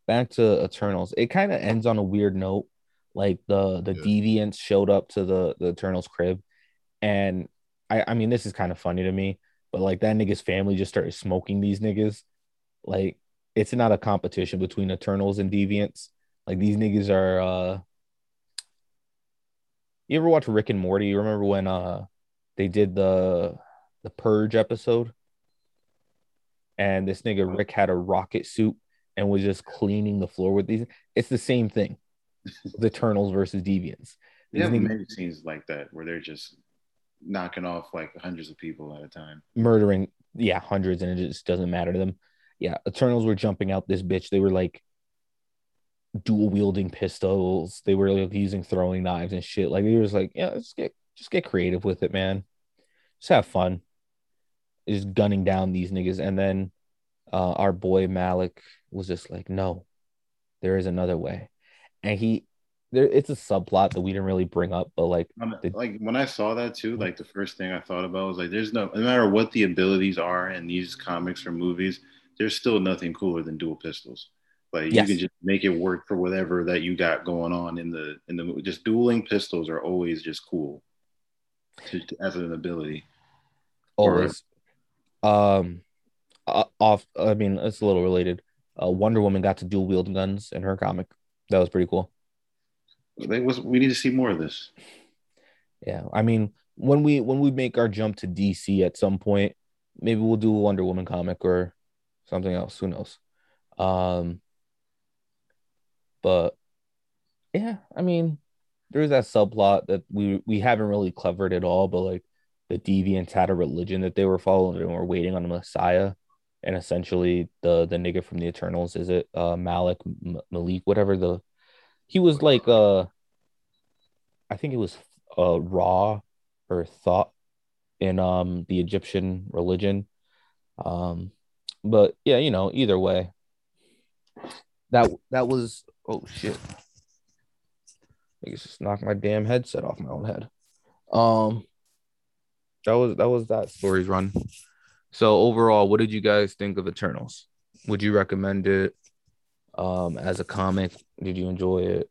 back to Eternals. It kind of ends on a weird note. Like the the Yeah. deviants showed up to the the Eternals crib, and I I mean this is kind of funny to me, but like that nigga's family just started smoking these niggas. Like it's not a competition between Eternals and deviants. Like these niggas are. uh You ever watch Rick and Morty? You remember when uh they did the the Purge episode? and this nigga Rick had a rocket suit and was just cleaning the floor with these. It's the same thing. (laughs) the Eternals versus Deviants. These niggas many scenes like that where they're just knocking off like hundreds of people at a time. murdering, yeah, hundreds, and it just doesn't matter to them. Yeah, Eternals were jumping out this bitch. They were like dual wielding pistols. They were like using throwing knives and shit. Like they was like, yeah, let's get just get creative with it, man. Just have fun. Just gunning down these niggas, and then uh, our boy Malik was just like, no, there is another way, and he there it's a subplot that we didn't really bring up, but like the- like when I saw that too, like the first thing I thought about was like, there's no, no matter what the abilities are in these comics or movies, there's still nothing cooler than dual pistols. Like Yes. you can just make it work for whatever that you got going on in the in the. Just dueling pistols are always just cool to, to- as an ability. always. Um, uh, off. I mean, it's a little related. Uh, Wonder Woman got to dual wield guns in her comic. That was pretty cool. They was, we need to see more of this. Yeah, I mean, when we when we make our jump to DC at some point, maybe we'll do a Wonder Woman comic or something else. Who knows? Um, but yeah, I mean, there's that subplot that we we haven't really covered at all, but like the deviants had a religion that they were following and were waiting on a Messiah, and essentially the the nigga from the Eternals is it uh Malik M- Malik whatever the he was like uh I think it was uh Ra or Thoth in um the Egyptian religion. Um but yeah, you know, either way. That that was oh shit. I guess just knocked my damn headset off my own head. Um that was that was that story's run. So overall, what did you guys think of Eternals? Would you recommend it um as a comic? Did you enjoy it?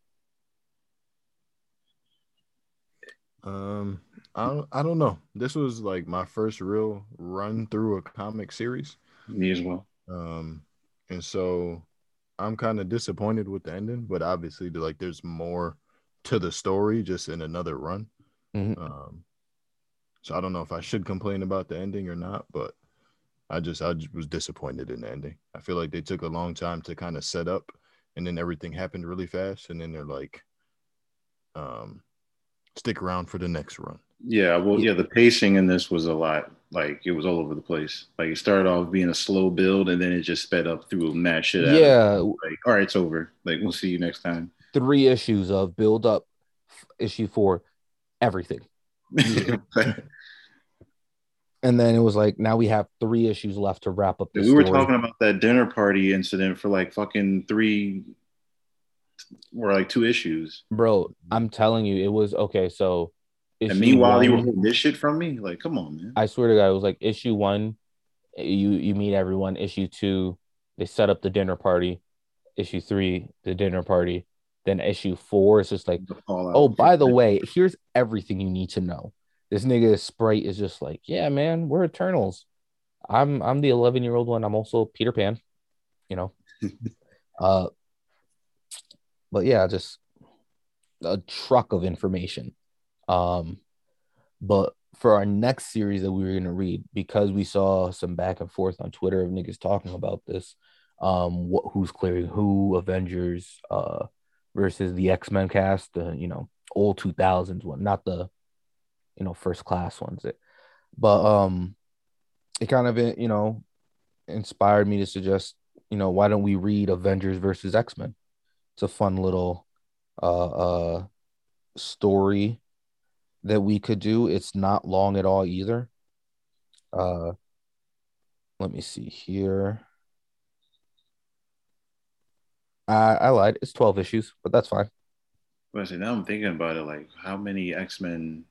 Um, I don't, I don't know. This was like my first real run through a comic series. Me as well. Um, and so I'm kind of disappointed with the ending, but obviously, like, there's more to the story just in another run. Mhm. Um, so I don't know if I should complain about the ending or not, but I just I just was disappointed in the ending. I feel like they took a long time to kind of set up, and then everything happened really fast, and then they're like, um, stick around for the next run. Yeah, well, yeah, the pacing in this was a lot. Like it was all over the place. Like it started off being a slow build, and then it just sped up through mad shit. out. Yeah, like all right, it's over. Like we'll see you next time. three issues of build up issue four, everything. (laughs) (laughs) And then it was like now we have three issues left to wrap up we were talking about that dinner party incident for like fucking three or like two issues. Bro, I'm telling you, it was okay. So And meanwhile, you were one- holding this shit from me. Like, come on, man. I swear to God, it was like issue one, you you meet everyone. Issue two, they set up the dinner party. Issue three, the dinner party. Then issue four is just like, oh, by the way, here's everything you need to know. This nigga Sprite is just like, yeah, man, we're Eternals. I'm I'm the 11 year old one. I'm also Peter Pan, you know. (laughs) uh, but yeah, just a truck of information. Um, but for our next series that we were gonna read, because we saw some back and forth on Twitter of niggas talking about this, um, what who's clearing who, Avengers, uh, versus the X Men cast, the you know old 2000s one, not the you know first class ones. It, but um, it kind of you know inspired me to suggest you know why don't we read Avengers versus X Men? It's a fun little uh uh story that we could do. It's not long at all either. Uh, let me see here. I I lied. It's 12 issues, but that's fine. I say now I'm thinking about it. Like, how many X Men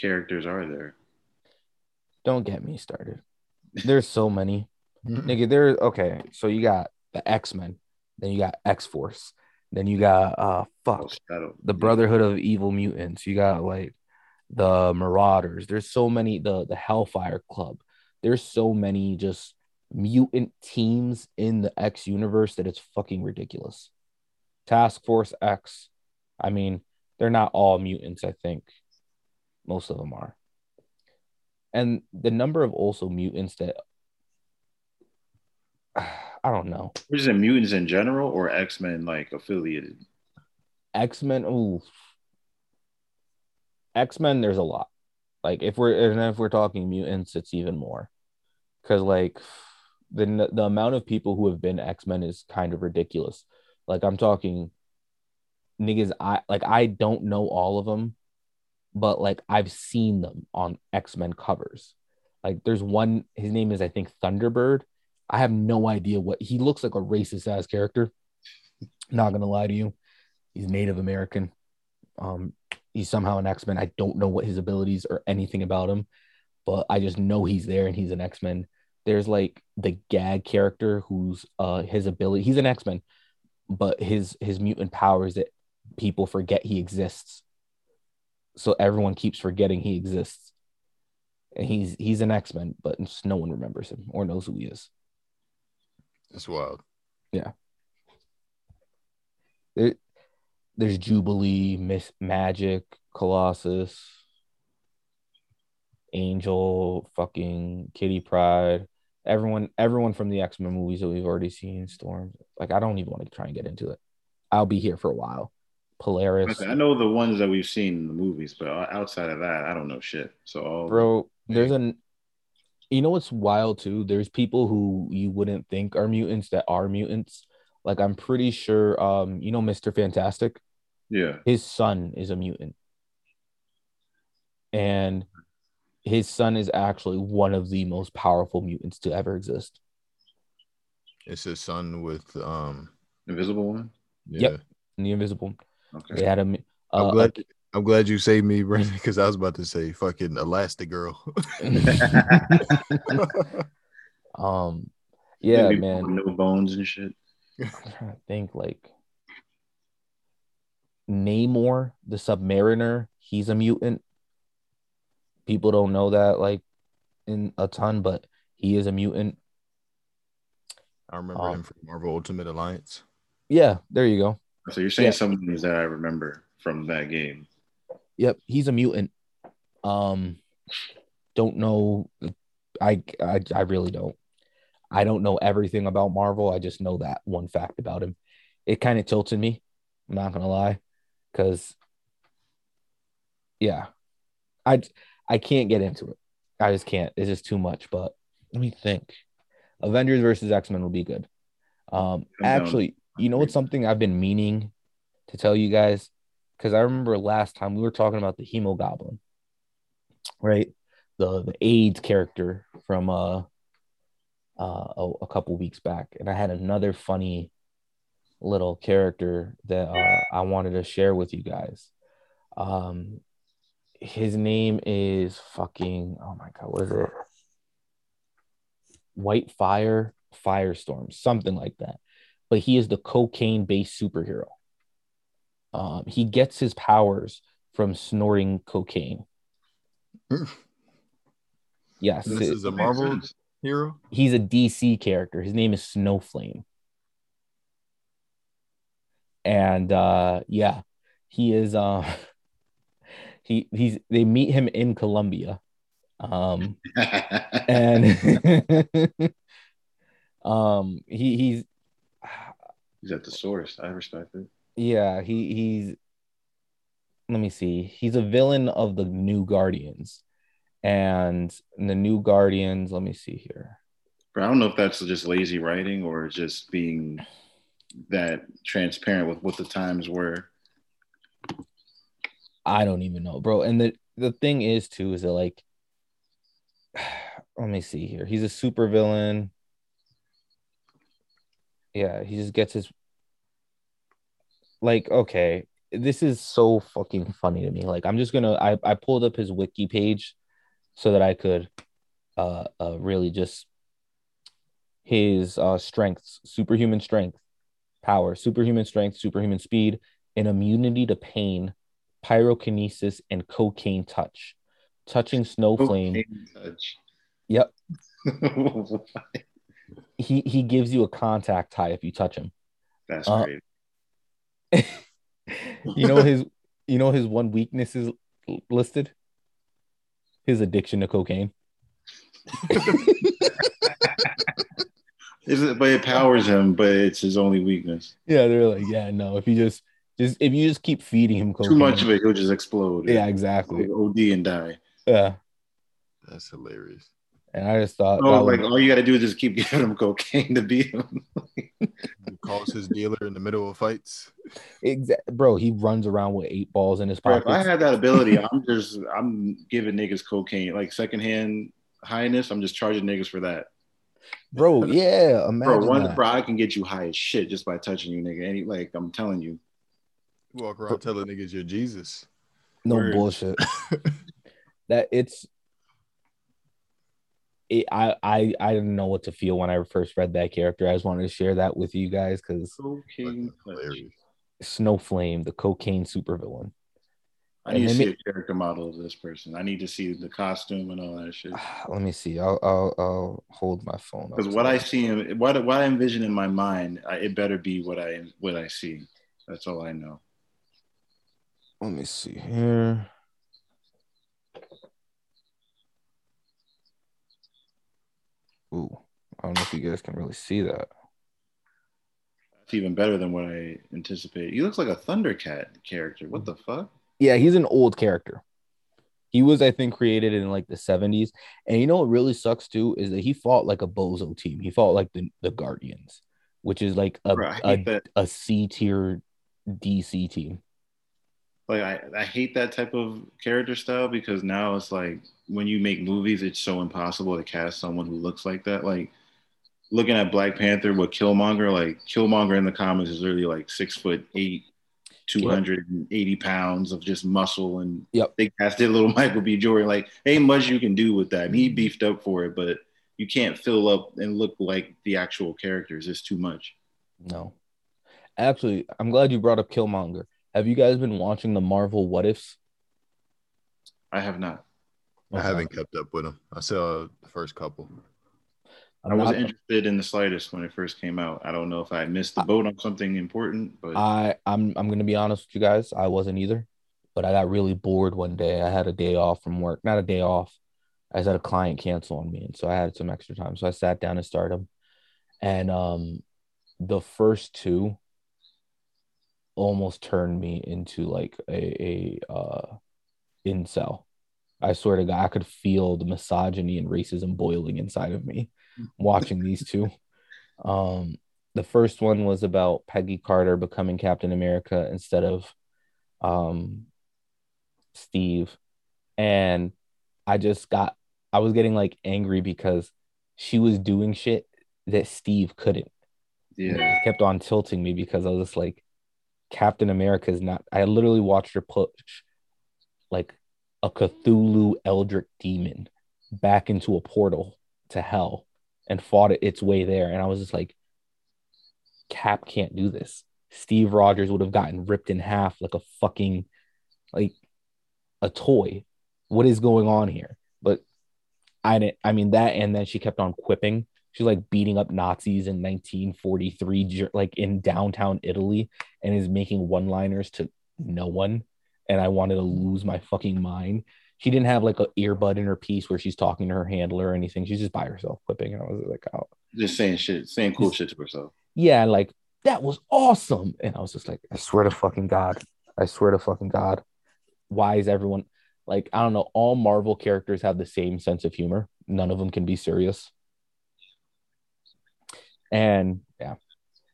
characters are there? Don't get me started. There's so many. (laughs) Nigga, there okay. So you got the X-Men, then you got X-Force, then you got uh fuck Oh, the Brotherhood of Evil Mutants. You got like the Marauders. There's so many the the Hellfire Club. There's so many just mutant teams in the X universe that it's fucking ridiculous. Task Force X. I mean, they're not all mutants, I think. Most of them are. And the number of also mutants that (sighs) I don't know. Is it mutants in general or X Men like affiliated? X Men. Ooh, X Men. There's a lot. Like if we're and if we're talking mutants, it's even more. Because like the the amount of people who have been X Men is kind of ridiculous. Like I'm talking niggas. I like I don't know all of them, but like I've seen them on X Men covers. Like there's one. His name is I think Thunderbird. I have no idea what he looks like. A racist ass character. Not gonna lie to you He's Native American. Um, he's somehow an X Men. I don't know what his abilities or anything about him, but I just know he's there and he's an X Men. There's like the gag character who's uh his ability. He's an X Men, but his his mutant power is that people forget he exists. So everyone keeps forgetting he exists. And he's he's an X Men, but no one remembers him or knows who he is. That's wild. Yeah. There, there's Jubilee, Miss Magic, Colossus, Angel, fucking Kitty Pryde. Everyone, everyone from the X Men movies that we've already seen. Storm. Like I don't even want to try and get into it. I'll be here for a while. Polaris. I know the ones that we've seen in the movies, but outside of that, I don't know shit. So, all, bro, there's an. You know what's wild too? There's people who you wouldn't think are mutants that are mutants. Like I'm pretty sure, um, you know, Mister Fantastic. yeah, his son is a mutant and his son is actually one of the most powerful mutants to ever exist It's his son with um. Invisible Woman. Yeah. Yep. the invisible Okay. they had a I'm uh, glad. I'm glad you saved me, (laughs) Brandon, because I was about to say fucking Elastigirl. (laughs) (laughs) um yeah man No bones and shit. i'm trying to think like namor the submariner he's a mutant people don't know that like in a ton but he is a mutant I remember Um, him from Marvel Ultimate Alliance. yeah there you go So you're saying Yeah. some names that I remember from that game. Yep, he's a mutant. Um, don't know. I, I I really don't. I don't know everything about Marvel. I just know that one fact about him. It kind of tilted me. I'm not gonna lie, because yeah, I I can't get into it. I just can't. It's just too much. But let me think. Avengers versus X Men will be good. Um, actually, you know what's something I've been meaning to tell you guys because I remember last time we were talking about the Hemogoblin, right? The the AIDS character from uh uh a, a couple weeks back, and I had another funny little character that uh, I wanted to share with you guys. Um, his name is fucking oh my god, what is it? White Fire, Firestorm, something like that. But he is the cocaine based superhero. Um, he gets his powers from snorting cocaine. (laughs) Yes, This it- is a Marvel hero. he's a DC character. His name is Snowflame. And uh yeah, he is uh (laughs) he he's they meet him in Colombia. Um (laughs) and um he he's He's at the source. I respect it. yeah, he he's let me see. He's a villain of the New Guardians. And the New Guardians, let me see here. But I don't know if that's just lazy writing or just being that transparent with what the times were. I don't even know, bro. And the the thing is too is that like (sighs) let me see here. He's a super villain. Yeah, he just gets his like okay. This is so fucking funny to me. Like I'm just gonna I, I pulled up his wiki page so that I could uh, uh really just his uh strengths, superhuman strength, power, superhuman strength, superhuman speed, and immunity to pain, pyrokinesis, and cocaine touch. Touching Snowflame. Touch. Yep. (laughs) (laughs) He he gives you a contact high if you touch him. That's Uh, great. (laughs) You know his you know his one weakness is listed? His addiction to cocaine. Is it, but it powers him, but it's his only weakness. Yeah, they're like, yeah, no, if you just just if you just keep feeding him cocaine. Too much of it, he'll just explode. Yeah, exactly. OD and die. Yeah. That's hilarious. And I just thought Oh, like was- all you got to do is just keep (laughs) giving him cocaine to beat him. He calls his dealer in the middle of fights. Exa- bro, he runs around with eight balls in his Bro, if pocket. I had that ability, (laughs) I'm just I'm giving niggas cocaine like secondhand highness. I'm just charging niggas for that. Bro, (laughs) yeah, Bro, one that. bro, I can get you high as shit just by touching you, nigga. Any like I'm telling you. Walk around telling niggas you're Jesus. No Word. bullshit. that it's it, I I I didn't know what to feel when I first read that character. I just wanted to share that with you guys because Cocaine Snowflame, the cocaine supervillain. I need And to they see a character model of this person. I need to see the costume and all that shit. (sighs) Let me see. I'll I'll, I'll hold my phone. up Because what I see, in- what what I envision in my mind, I, it better be what I what I see. That's all I know. Let me see here. Ooh, I don't know if you guys can really see that. It's even better than what I anticipated. He looks like a Thundercat character. What the fuck? Yeah, he's an old character. He was, I think, created in like the 70s. And you know what really sucks too is that he fought like a bozo team. He fought like the, the Guardians, which is like a, Bro, a, that. a C tier DC team. Like I, I hate that type of character style because now it's like when you make movies, it's so impossible to cast someone who looks like that. Like looking at Black Panther with Killmonger, like Killmonger in the comics is literally like six foot eight, two hundred and eighty pounds of just muscle, and Yep. they casted little (laughs) Michael B. Jordan. Like ain't much you can do with that. And he mm-hmm. beefed up for it, but you can't fill up and look like the actual characters. It's too much. No. Absolutely. I'm glad you brought up Killmonger. Have you guys been watching the Marvel What Ifs? I have not. I haven't kept up with them. I saw the first couple. I I'm wasn't not- interested in the slightest when it first came out. I don't know if I missed the boat on something important, but I I'm I'm gonna be honest with you guys. I wasn't either, but I got really bored one day. I had a day off from work, not a day off. I just had a client cancel on me, and so I had some extra time. So I sat down and started them, and um, the first two almost turned me into like a a uh incel. I swear to God, I could feel the misogyny and racism boiling inside of me (laughs) watching these two. Um, the first one was about Peggy Carter becoming Captain America instead of um Steve. And I just got I was getting like angry because she was doing shit that Steve couldn't. yeah. It kept on tilting me because I was just like, Captain America is not. I literally watched her push like a Cthulhu Eldritch demon back into a portal to hell and fought it its way there. And I was just like, Cap can't do this. Steve Rogers would have gotten ripped in half like a fucking like a toy. What is going on here? But I didn't. I mean that, and then she kept on quipping. She's like beating up Nazis in 1943, like in downtown Italy, and is making one-liners to no one. And I wanted to mm. lose my fucking mind. She didn't have like an earbud in her piece where she's talking to her handler or anything. She's just by herself quipping, and I was like, oh, Just saying shit, saying cool shit to herself. yeah, like that was awesome. And I was just like, I swear to fucking God. I swear to fucking God. Why is everyone like, I don't know, all Marvel characters have the same sense of humor. None of them can be serious. And yeah,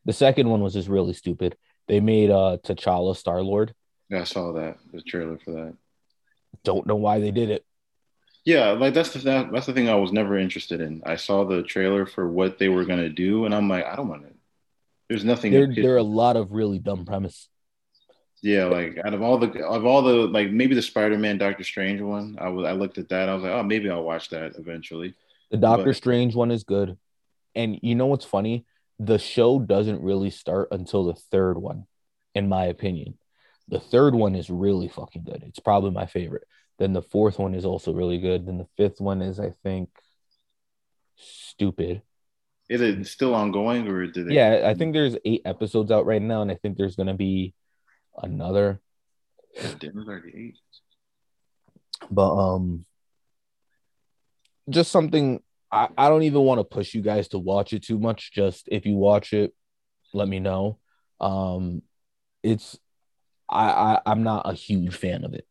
the second one was just really stupid. They made uh T'Challa Star Lord. Yeah, I saw that the trailer for that. Don't know why they did it. Yeah, like that's the that, that's the thing I was never interested in. I saw the trailer for what they were gonna do, and I'm like, I don't want to. There's nothing. There, there are a lot of really dumb premise. yeah, like out of all the of all the like maybe the Spider-Man Doctor Strange one, I was I looked at that. I was like, oh, maybe I'll watch that eventually. The Doctor But- Strange one is good. And you know what's funny? The show doesn't really start until the third one, in my opinion. The third one is really fucking good. It's probably my favorite. Then the fourth one is also really good. Then the fifth one is, I think, stupid. Is it still ongoing or did they? Yeah, I think there's eight episodes out right now, and I think there's gonna be another. Eight. but um just something I, I don't even want to push you guys to watch it too much. Just if you watch it let me know. Um it's I, I i'm not a huge fan of it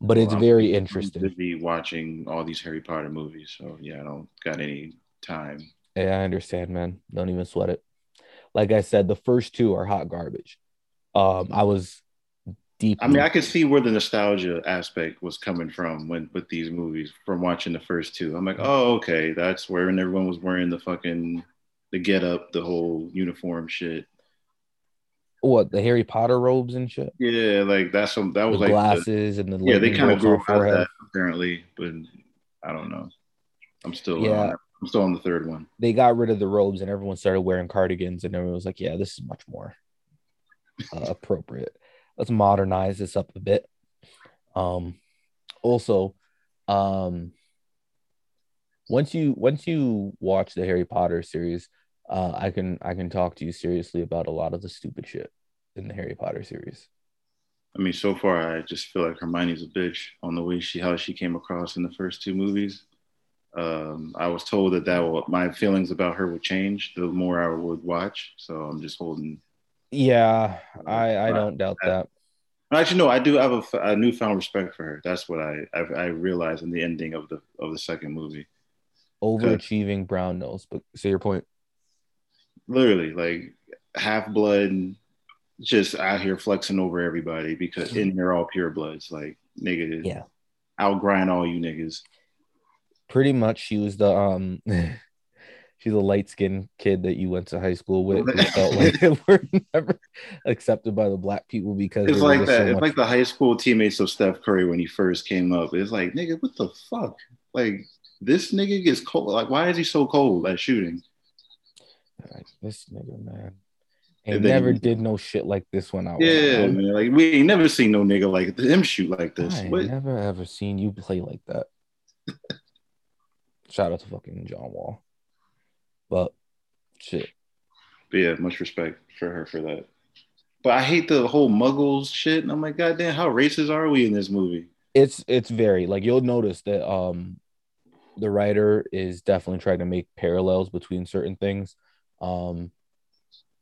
but it's Well, very I'm interesting. busy watching all these Harry Potter movies, so yeah, I don't got any time. yeah i understand man. Don't even sweat it. Like i said the first two are hot garbage. Um i was deep I mean, I could see where the nostalgia aspect was coming from when with these movies from watching the first two. I'm like, oh, okay, that's where and everyone was wearing the fucking the get up, the whole uniform shit. what the Harry Potter robes and shit. Yeah, like that's some that was the like the- glasses and the yeah, they kind of grew out of that apparently, but I don't know. I'm still Yeah. on, I'm still on the third one. They got rid of the robes and everyone started wearing cardigans and everyone was like, "Yeah, this is much more uh, appropriate. Let's modernize this up a bit." Um, also, um, once you once you watch the Harry Potter series, uh, I can I can talk to you seriously about a lot of the stupid shit in the Harry Potter series. I mean, so far I just feel like Hermione's a bitch on the way she how she came across in the first two movies. Um, I was told that that will, my feelings about her would change the more I would watch. So I'm just holding. Yeah, I I don't doubt that. Actually, no, I do have a, a newfound respect for her. That's what I, I I realized in the ending of the of the second movie. Overachieving brown nose, but say your point. Literally, like half blood, just out here flexing over everybody because in they're all pure bloods. Like nigga, Yeah. I'll grind all you niggas. pretty much she was the um (laughs) she's a light skinned kid that you went to high school with (laughs) who felt like they (laughs) were never accepted by the black people because It's like that. so it's like the high school teammates of Steph Curry when he first came up. It's like, nigga, what the fuck? Like this nigga gets cold. Like, why is he so cold at shooting? like, this nigga man and never he- did no shit like this when I was Yeah, man. Like we ain't never seen no nigga like him shoot like this. I never ever seen you play like that. (laughs) Shout out to fucking John Wall. But shit. But yeah, much respect for her for that. But I hate the whole muggles shit. And I'm like, God damn, how racist are we in this movie? it's it's very like you'll notice that um the writer is definitely trying to make parallels between certain things um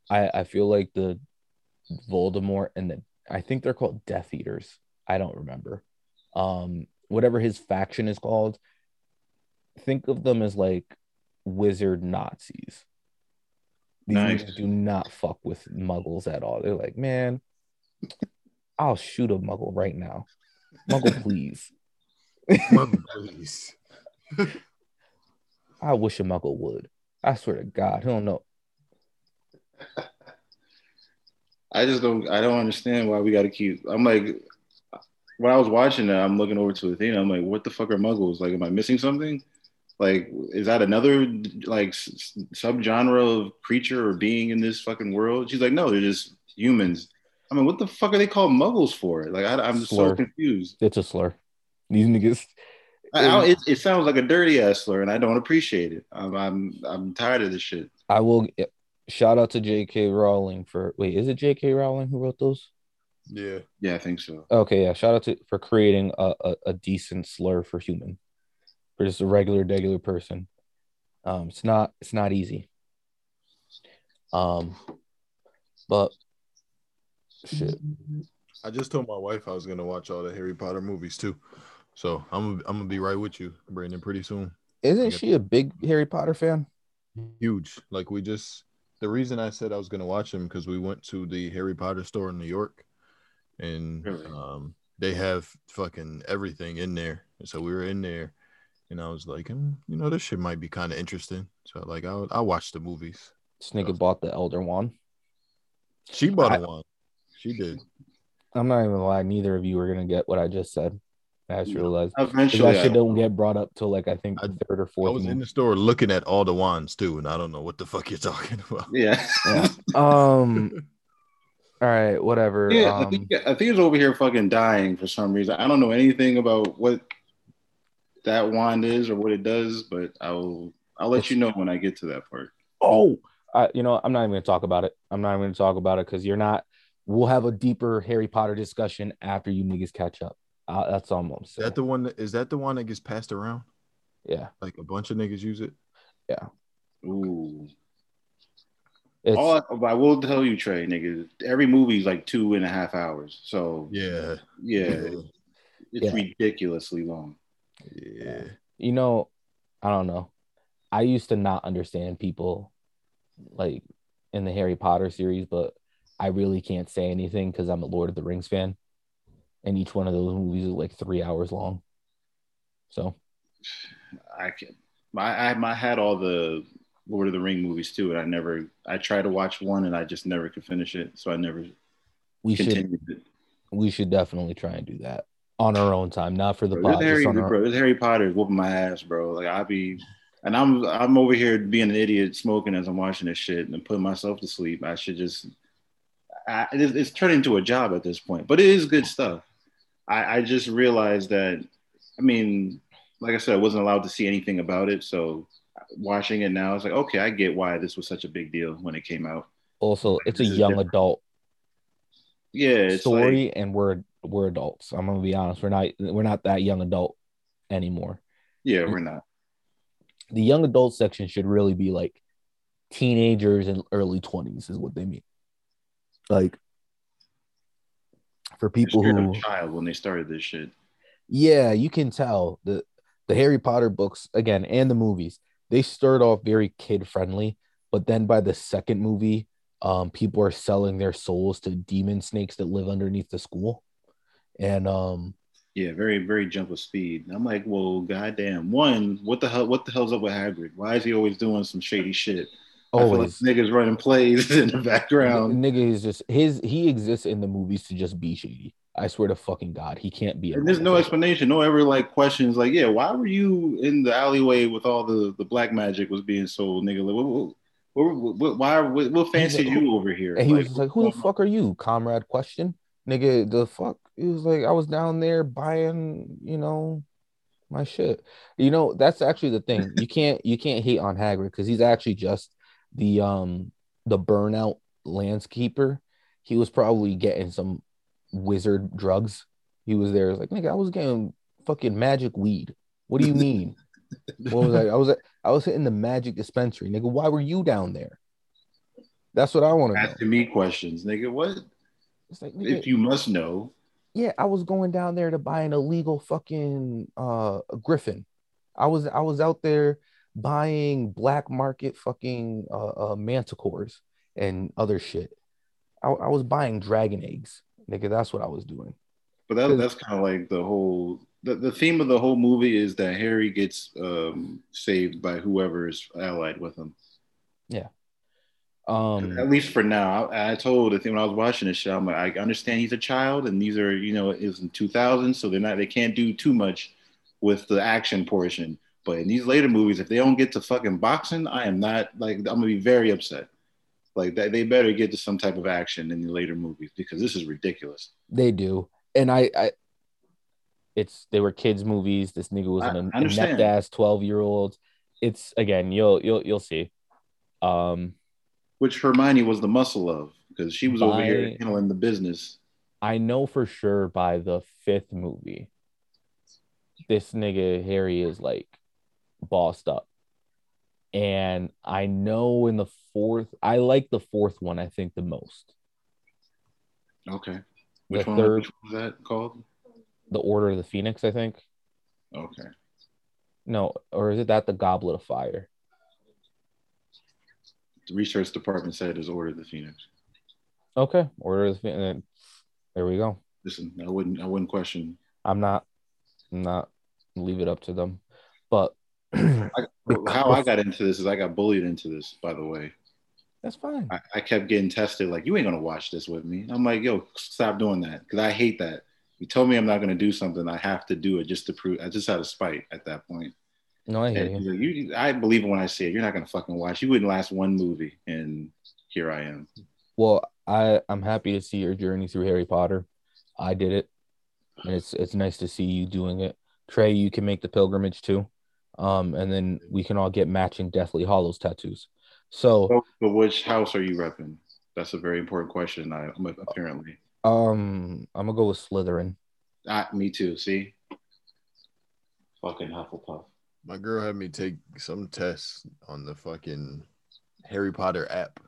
i i feel like the voldemort and the i think they're called death eaters i don't remember um whatever his faction is called think of them as like wizard nazis these Nice. niggas do not fuck with muggles at all they're like man i'll shoot a muggle right now muggle (laughs) please Mother, (laughs) please. I wish a muggle would. I swear to God, he don't know. I just don't I don't understand why we gotta keep I'm like when I was watching that, I'm looking over to Athena. I'm like, what the fuck are muggles? Like, am I missing something? Like, is that another like s- subgenre of creature or being in this fucking world? She's like, no, they're just humans. I mean, what the fuck are they called muggles for? Like, I, I'm just so confused. It's a slur. These niggas. I, I, it, it sounds like a dirty ass slur, and I don't appreciate it. I'm I'm, I'm tired of this shit. I will eh, shout out to J.K. Rowling for wait, is it J.K. Rowling who wrote those? Yeah. Yeah, I think so. Okay, yeah. Shout out to for creating a, a, a decent slur for human, for just a regular, regular person. Um, it's not it's not easy. Um, but shit. I just told my wife I was gonna watch all the Harry Potter movies too. So I'm I'm gonna be right with you, Brandon, pretty soon. Isn't she a big Harry Potter fan? Huge. Like we just the reason I said I was gonna watch them because we went to the Harry Potter store in New York, and Really? um, they have fucking everything in there. And so we were in there, and I was like, mm, you know, this shit might be kind of interesting. So like, I'll I'll watch the movies. This nigga bought the Elder Wand. She bought I- a one. She did. I'm not even gonna lie, neither of you are gonna get what I just said. I just No. realized 'Cause Eventually, that shit don't get brought up till like I think I- the third or fourth. I fourth. was in the store looking at all the wands too, and I don't know what the fuck you're (laughs) talking about. yeah. Yeah. Um. All right. Whatever. Yeah, I um, think I think it's over here fucking dying for some reason. I don't know anything about what that wand is or what it does, but I'll I'll let you know when I get to that part. oh, I, you know, I'm not even gonna talk about it. I'm not even gonna talk about it because you're not. We'll have a deeper Harry Potter discussion after you niggas catch up. Uh, that's all I'm gonna Is that the one? That, is that the one that gets passed around? yeah. Like a bunch of niggas use it. Yeah. Ooh. It's All I, I will tell you, Trey, nigga, every movie's like two and a half hours. So Yeah. yeah, it's Yeah. ridiculously long. Yeah. you know, I don't know. I used to not understand people like in the Harry Potter series, but I really can't say anything because I'm a Lord of the Rings fan, and each one of those movies is like three hours long. So I can I I, I had all the Lord of the Ring movies too, and I never. I tried to watch one, and I just never could finish it, so I never We should it. we should definitely try and do that on our own time, not for the Bro, pod. this Harry, on our- bro, this Harry Potter is whooping my ass, bro. Like I be, and I'm I'm over here being an idiot, smoking as I'm watching this shit and putting myself to sleep. I should just, I, it's, it's turning into a job at this point, but it is good stuff. I, I just realized that, I mean, like I said, I wasn't allowed to see anything about it, so watching it now, it's like okay, I get why this was such a big deal when it came out. Also, it's a young different. adult Yeah, it's story, like, and we're we're adults. I'm gonna be honest. We're not we're not that young adult anymore. yeah, we're not. The young adult section should really be like teenagers and early 20s is what they mean. Like for people who child when they started this shit. Yeah, you can tell the the Harry Potter books again and the movies. They start off very kid friendly, but then by the second movie, um, people are selling their souls to demon snakes that live underneath the school, and um, Yeah, very, very jump of speed. And I'm like, well, goddamn. One, what the hell? What the hell's up with Hagrid? Why is he always doing some shady shit? Feel like always niggas running plays (laughs) in the n- background. nigga is just his. He exists in the movies to just be shady. I swear to fucking god, he can't be. And there's no explanation. No ever like questions. Like, yeah, why were you in the alleyway with all the the black magic was being sold, nigga? Like, what, what, what, what, why? What, what fancy like, you over here? And he was just like, "Who the fuck are you, comrade?" Question, nigga. The fuck? He was like, "I was down there buying, you know, my shit." You know, that's actually the thing. You can't you can't hate on Hagrid because he's actually just the um the burnout landscaper. He was probably getting some wizard drugs. He was there. It's like, nigga, I was getting fucking magic weed. What do you mean? what was I? I was I was hitting the magic dispensary, nigga. Why were you down there? That's what I want to know. Asking me questions, nigga. What? It's like, nigga, If you must know, yeah, I was going down there to buy an illegal fucking uh griffin. I was I was out there buying black market fucking uh, uh manticores and other shit. I, I was buying dragon eggs, nigga. That's what I was doing. But that, that's kind of like the whole the, the theme of the whole movie is that Harry gets um, saved by whoever is allied with him. Um, At least for now. I, I told I think when I was watching this show, I'm like, I understand he's a child, and these are you know it was in 2000, so they're not they can't do too much with the action portion. But in these later movies, if they don't get to fucking boxing, I am not like I'm gonna be very upset. Like that, they better get to some type of action in the later movies because this is ridiculous. they do, and I, I, it's they were kids movies. This nigga was an inept ass twelve year old. It's again, you'll you'll you'll see. Um, Which Hermione was the muscle of because she was over here By- handling the business. I know for sure by the fifth movie, this nigga Harry is like bossed up. And I know in the fourth, I like the fourth one, I think the most. Okay. The Which one, third, which was that called? the Order of the Phoenix, I think. Okay. No, or is it that the Goblet of Fire? The research department said is Order the Phoenix. Okay, Order the Phoenix. There we go. Listen, I wouldn't I wouldn't question I'm not, I'm not leave it up to them. But how I got into this is I got bullied into this, by the way. that's fine. I, I kept getting tested like you ain't gonna watch this with me. I'm like, yo, stop doing that. Because I hate that. You told me I'm not gonna do something, I have to do it just to prove I just had a spite at that point. No, I hear you. you, I believe it when I say it. You're not gonna fucking watch. You wouldn't last one movie, and here I am. Well, I I'm happy to see your journey through Harry Potter. I did it, and it's it's nice to see you doing it. Trey, you can make the pilgrimage too, um, and then we can all get matching Deathly Hallows tattoos. So, So, but which house are you repping? That's a very important question. I apparently. um, I'm gonna go with Slytherin. Ah, me too. See, fucking Hufflepuff. My girl had me take some tests on the fucking Harry Potter app.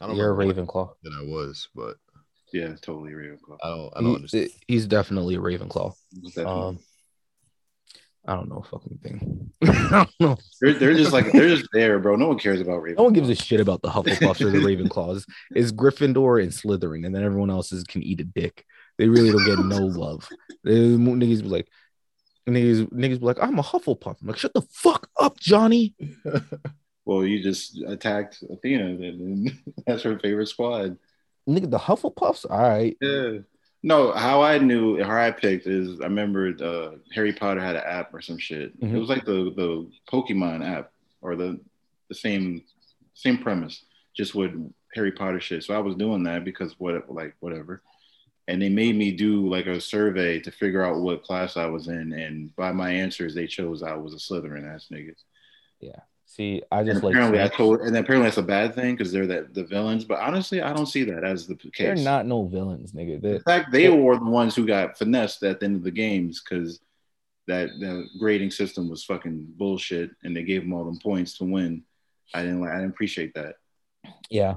I don't You're a remember Ravenclaw. that I was, but Yeah, totally Ravenclaw. I don't. I don't He- understand. he's definitely a Ravenclaw. Definitely. Um, I don't know a fucking thing. (laughs) I don't know. they're, they're just like they're just there, bro. No one cares about Ravenclaw. No one gives a shit about the Hufflepuffs or the Ravenclaws. It's Gryffindor and Slytherin, and then everyone else is can eat a dick. They really don't get no (laughs) love. They, niggas be like, niggas, niggas be like, I'm a Hufflepuff. I'm like, shut the fuck up, Johnny. (laughs) Well, you just attacked Athena, and (laughs) that's her favorite squad. Nigga, the Hufflepuffs. All right. Yeah. No, how I knew how I picked is I remember uh, Harry Potter had an app or some shit. Mhm. It was like the the Pokemon app or the the same same premise, just with Harry Potter shit. So I was doing that because what like whatever. And they made me do like a survey to figure out what class I was in, and by my answers, they chose I was a Slytherin ass niggas. Yeah. See, I And just like apparently, I told, and apparently that's a bad thing because they're that the villains. But honestly, I don't see that as the case. They're not no villains, nigga. In fact, they were the ones who got finessed at the end of the games because that the grading system was fucking bullshit, and they gave them all them points to win. I didn't like. I didn't appreciate that. Yeah.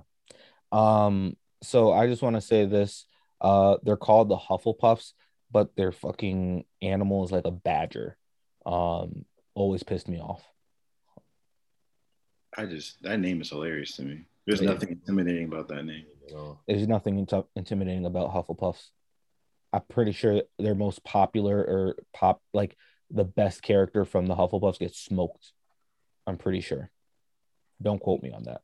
Um, so I just want to say this. Uh, they're called the Hufflepuffs, but their fucking animal is like a badger. Um, always pissed me off. I just that name is hilarious to me. There's Yeah. nothing intimidating about that name. You know, There's nothing inti- intimidating about Hufflepuffs. I'm pretty sure their most popular or pop like the best character from the Hufflepuffs gets smoked. I'm pretty sure. Don't quote me on that.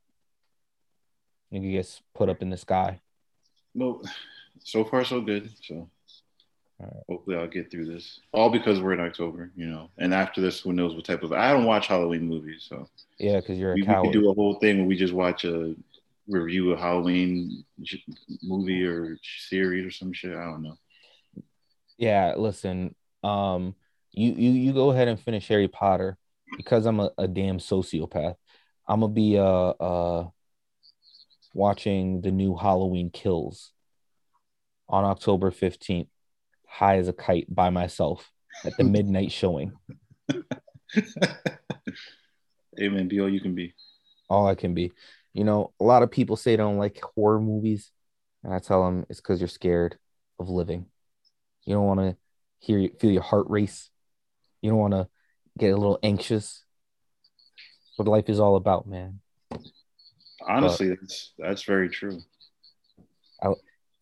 Nigga gets put up in the sky. Well, so far so good. So Alright. hopefully I'll get through this. All because we're in October, you know. And after this, who knows what type of? I don't watch Halloween movies, so Yeah, because you're a we, we could do a whole thing where we just watch a review of Halloween movie or series or some shit. I don't know. Yeah, listen. Um, you you you go ahead and finish Harry Potter because I'm a, a damn sociopath. I'm gonna be uh uh watching the new Halloween Kills on October 15th, high as a kite by myself at the (laughs) midnight showing. hey man, be all you can be. All I can be. You know, a lot of people say they don't like horror movies, and I tell them it's because you're scared of living. You don't want to hear feel your heart race. You don't want to get a little anxious. What life is all about, man. Honestly, that's that's very true. I,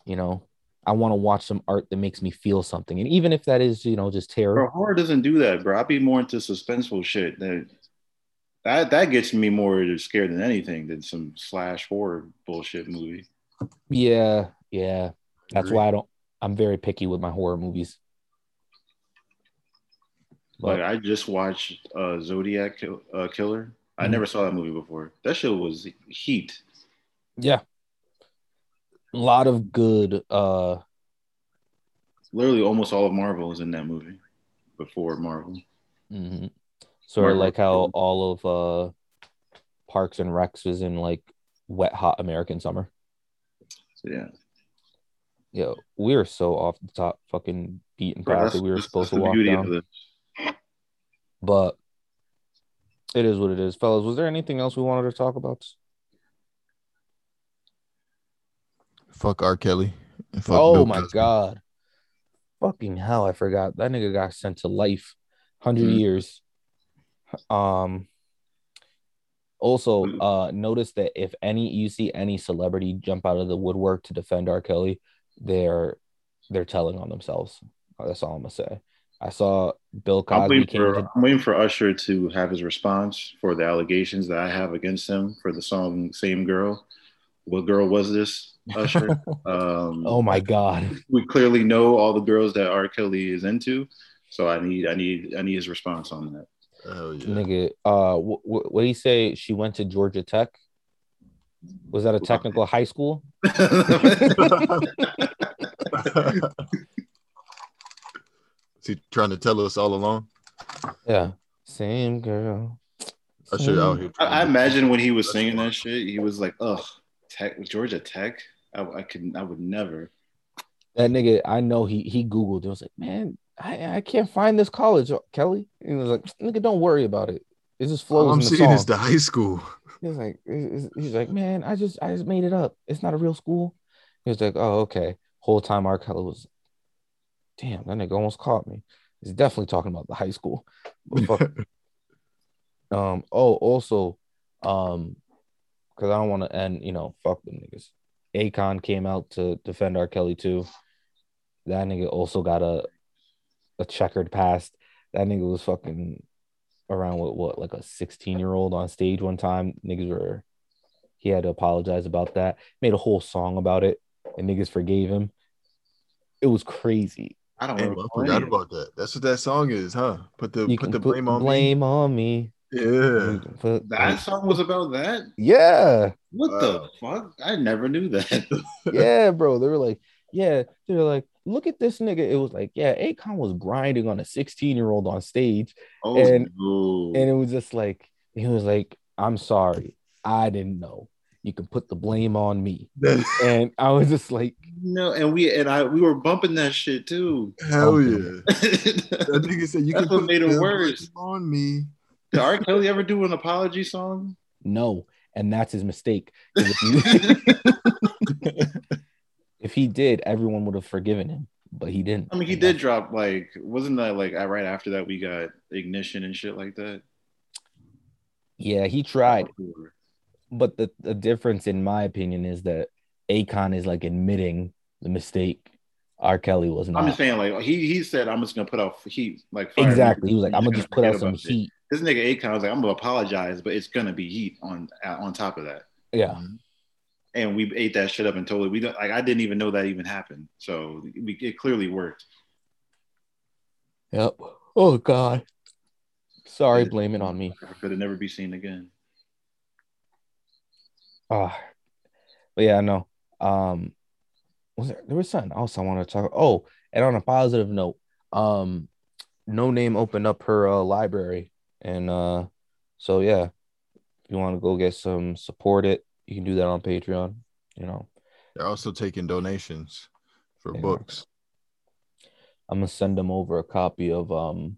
You know, I want to watch some art that makes me feel something, and even if that is, you know, just terror. Bro, horror doesn't do that, bro. I'd be more into suspenseful shit. That that that gets me more scared than anything than some slash horror bullshit movie. Yeah, yeah. That's why I don't. I'm very picky with my horror movies. Like I just watched uh, Zodiac Kill- uh, Killer. I Mhm. never saw that movie before. That shit was heat. yeah, a lot of good. uh Literally, almost all of Marvel is in that movie. Before Marvel, Mm-hmm. Sort of like how all of uh Parks and Recs was in like wet hot American summer. so yeah. Yo, we are so off the top fucking beaten path that we were supposed to walk down. But it is what it is, fellas. Was there anything else we wanted to talk about? fuck R. Kelly. fuck oh Bill my Cosby. god. Fucking hell, I forgot. That nigga got sent to life. 100 Mhm. years. Um also uh notice that if any you see any celebrity jump out of the woodwork to defend R. Kelly, they're they're telling on themselves. That's all I'm gonna say. I saw Bill I'm Cosby waiting, for, to I'm waiting for Usher to have his response for the allegations that I have against him for the song "Same Girl." What girl was this, Usher? (laughs) um, Oh my god. we clearly know all the girls that R. Kelly is into, so I need, I need, I need his response on that. Hell yeah. Nigga, uh wh- wh- what do you say she went to Georgia Tech? Was that a technical high school? (laughs) (laughs) Is he trying to tell us all along? Yeah. Same girl. Usher out here. I, I imagine when he was singing that shit, he was like, "Ugh, Tech, Georgia Tech." I, I could, I would never. That nigga, I know he he Googled. It was like, man, I, I can't find this college, Kelly. And he was like, nigga, don't worry about it. It just flows All I'm in the seeing song. is the high school. He's like, he's he's like, man, I just I just made it up. It's not a real school. He was like, oh, okay. Whole time R. Kelly was, damn, that nigga almost caught me. He's definitely talking about the high school. (laughs) Um. Oh, also, um, because I don't want to end. You know, fuck them niggas. Akon came out to defend R. Kelly too. That nigga also got a a checkered past. That nigga was fucking around with what like a 16 year old on stage one time. Niggas were he had to apologize about that. Made a whole song about it, and niggas forgave him. It was crazy. I don't Damn, remember. I forgot about that. That's what that song is, huh? Put the You put can the blame on blame on me. me. Yeah. Put- That song was about that. yeah, What Wow. the fuck? I never knew that. (laughs) yeah, bro. They were like, yeah, they were like, look at this nigga. It was like, yeah, Akon was grinding on a 16 year old on stage, Oh And- no. and it was just like he was like, I'm sorry, I didn't know. You can put the blame on me, (laughs) and I was just like, no, and we and I we were bumping that shit too. Hell yeah. (laughs) That nigga said you That's can what put made it worse. on me. Did R. Kelly ever do an apology song? no, and that's his mistake. If, you- (laughs) if he did, everyone would have forgiven him, but he didn't. I mean, he did drop like, wasn't that like uh, right after that we got ignition and shit like that? Yeah, he tried. But the, the difference, in my opinion, is that Akon is like admitting the mistake. R. Kelly was not. I'm just saying, like he he said, I'm just gonna put out heat, like fire. exactly. He was like, I'm gonna just put out some heat. This nigga Akon was like, I'm gonna apologize, but it's gonna be heat on on top of that. Yeah. And we ate that shit up and totally we don't like I didn't even know that even happened. So we, it clearly worked. Yep. Oh God. Sorry, Yeah. blame it on me. Could it never be seen again? Ah, but yeah, no. Um, was there there was something else I want to talk? Oh, and on a positive note, um, Noname opened up her uh, library, and uh, so yeah, if you want to go get some support it, you can do that on Patreon. You know, They're also taking donations for Yeah. books. I'm gonna send them over a copy of um,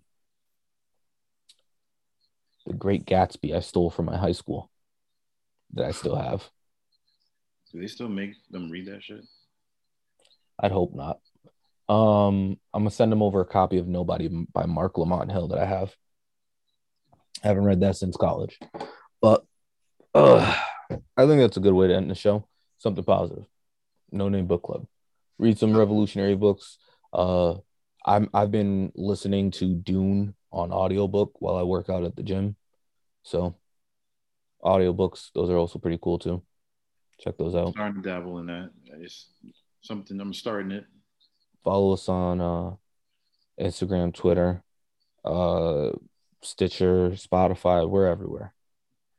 The Great Gatsby I stole from my high school that I still have. Do they still make them read that shit? I'd hope not. Um, I'm gonna send them over a copy of Nobody by Marc Lamont Hill that I have. I haven't read that since college, but uh, I think that's a good way to end the show. Something positive. Noname Book Club. Read some revolutionary books. Uh, I'm I've been listening to Dune on audiobook while I work out at the gym. So, audiobooks, those are also pretty cool too. Check those out. starting to dabble in that. It's something I'm starting it. follow us on uh Instagram, Twitter, uh Stitcher, Spotify, we're everywhere.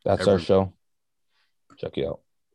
That's our show. Check you out.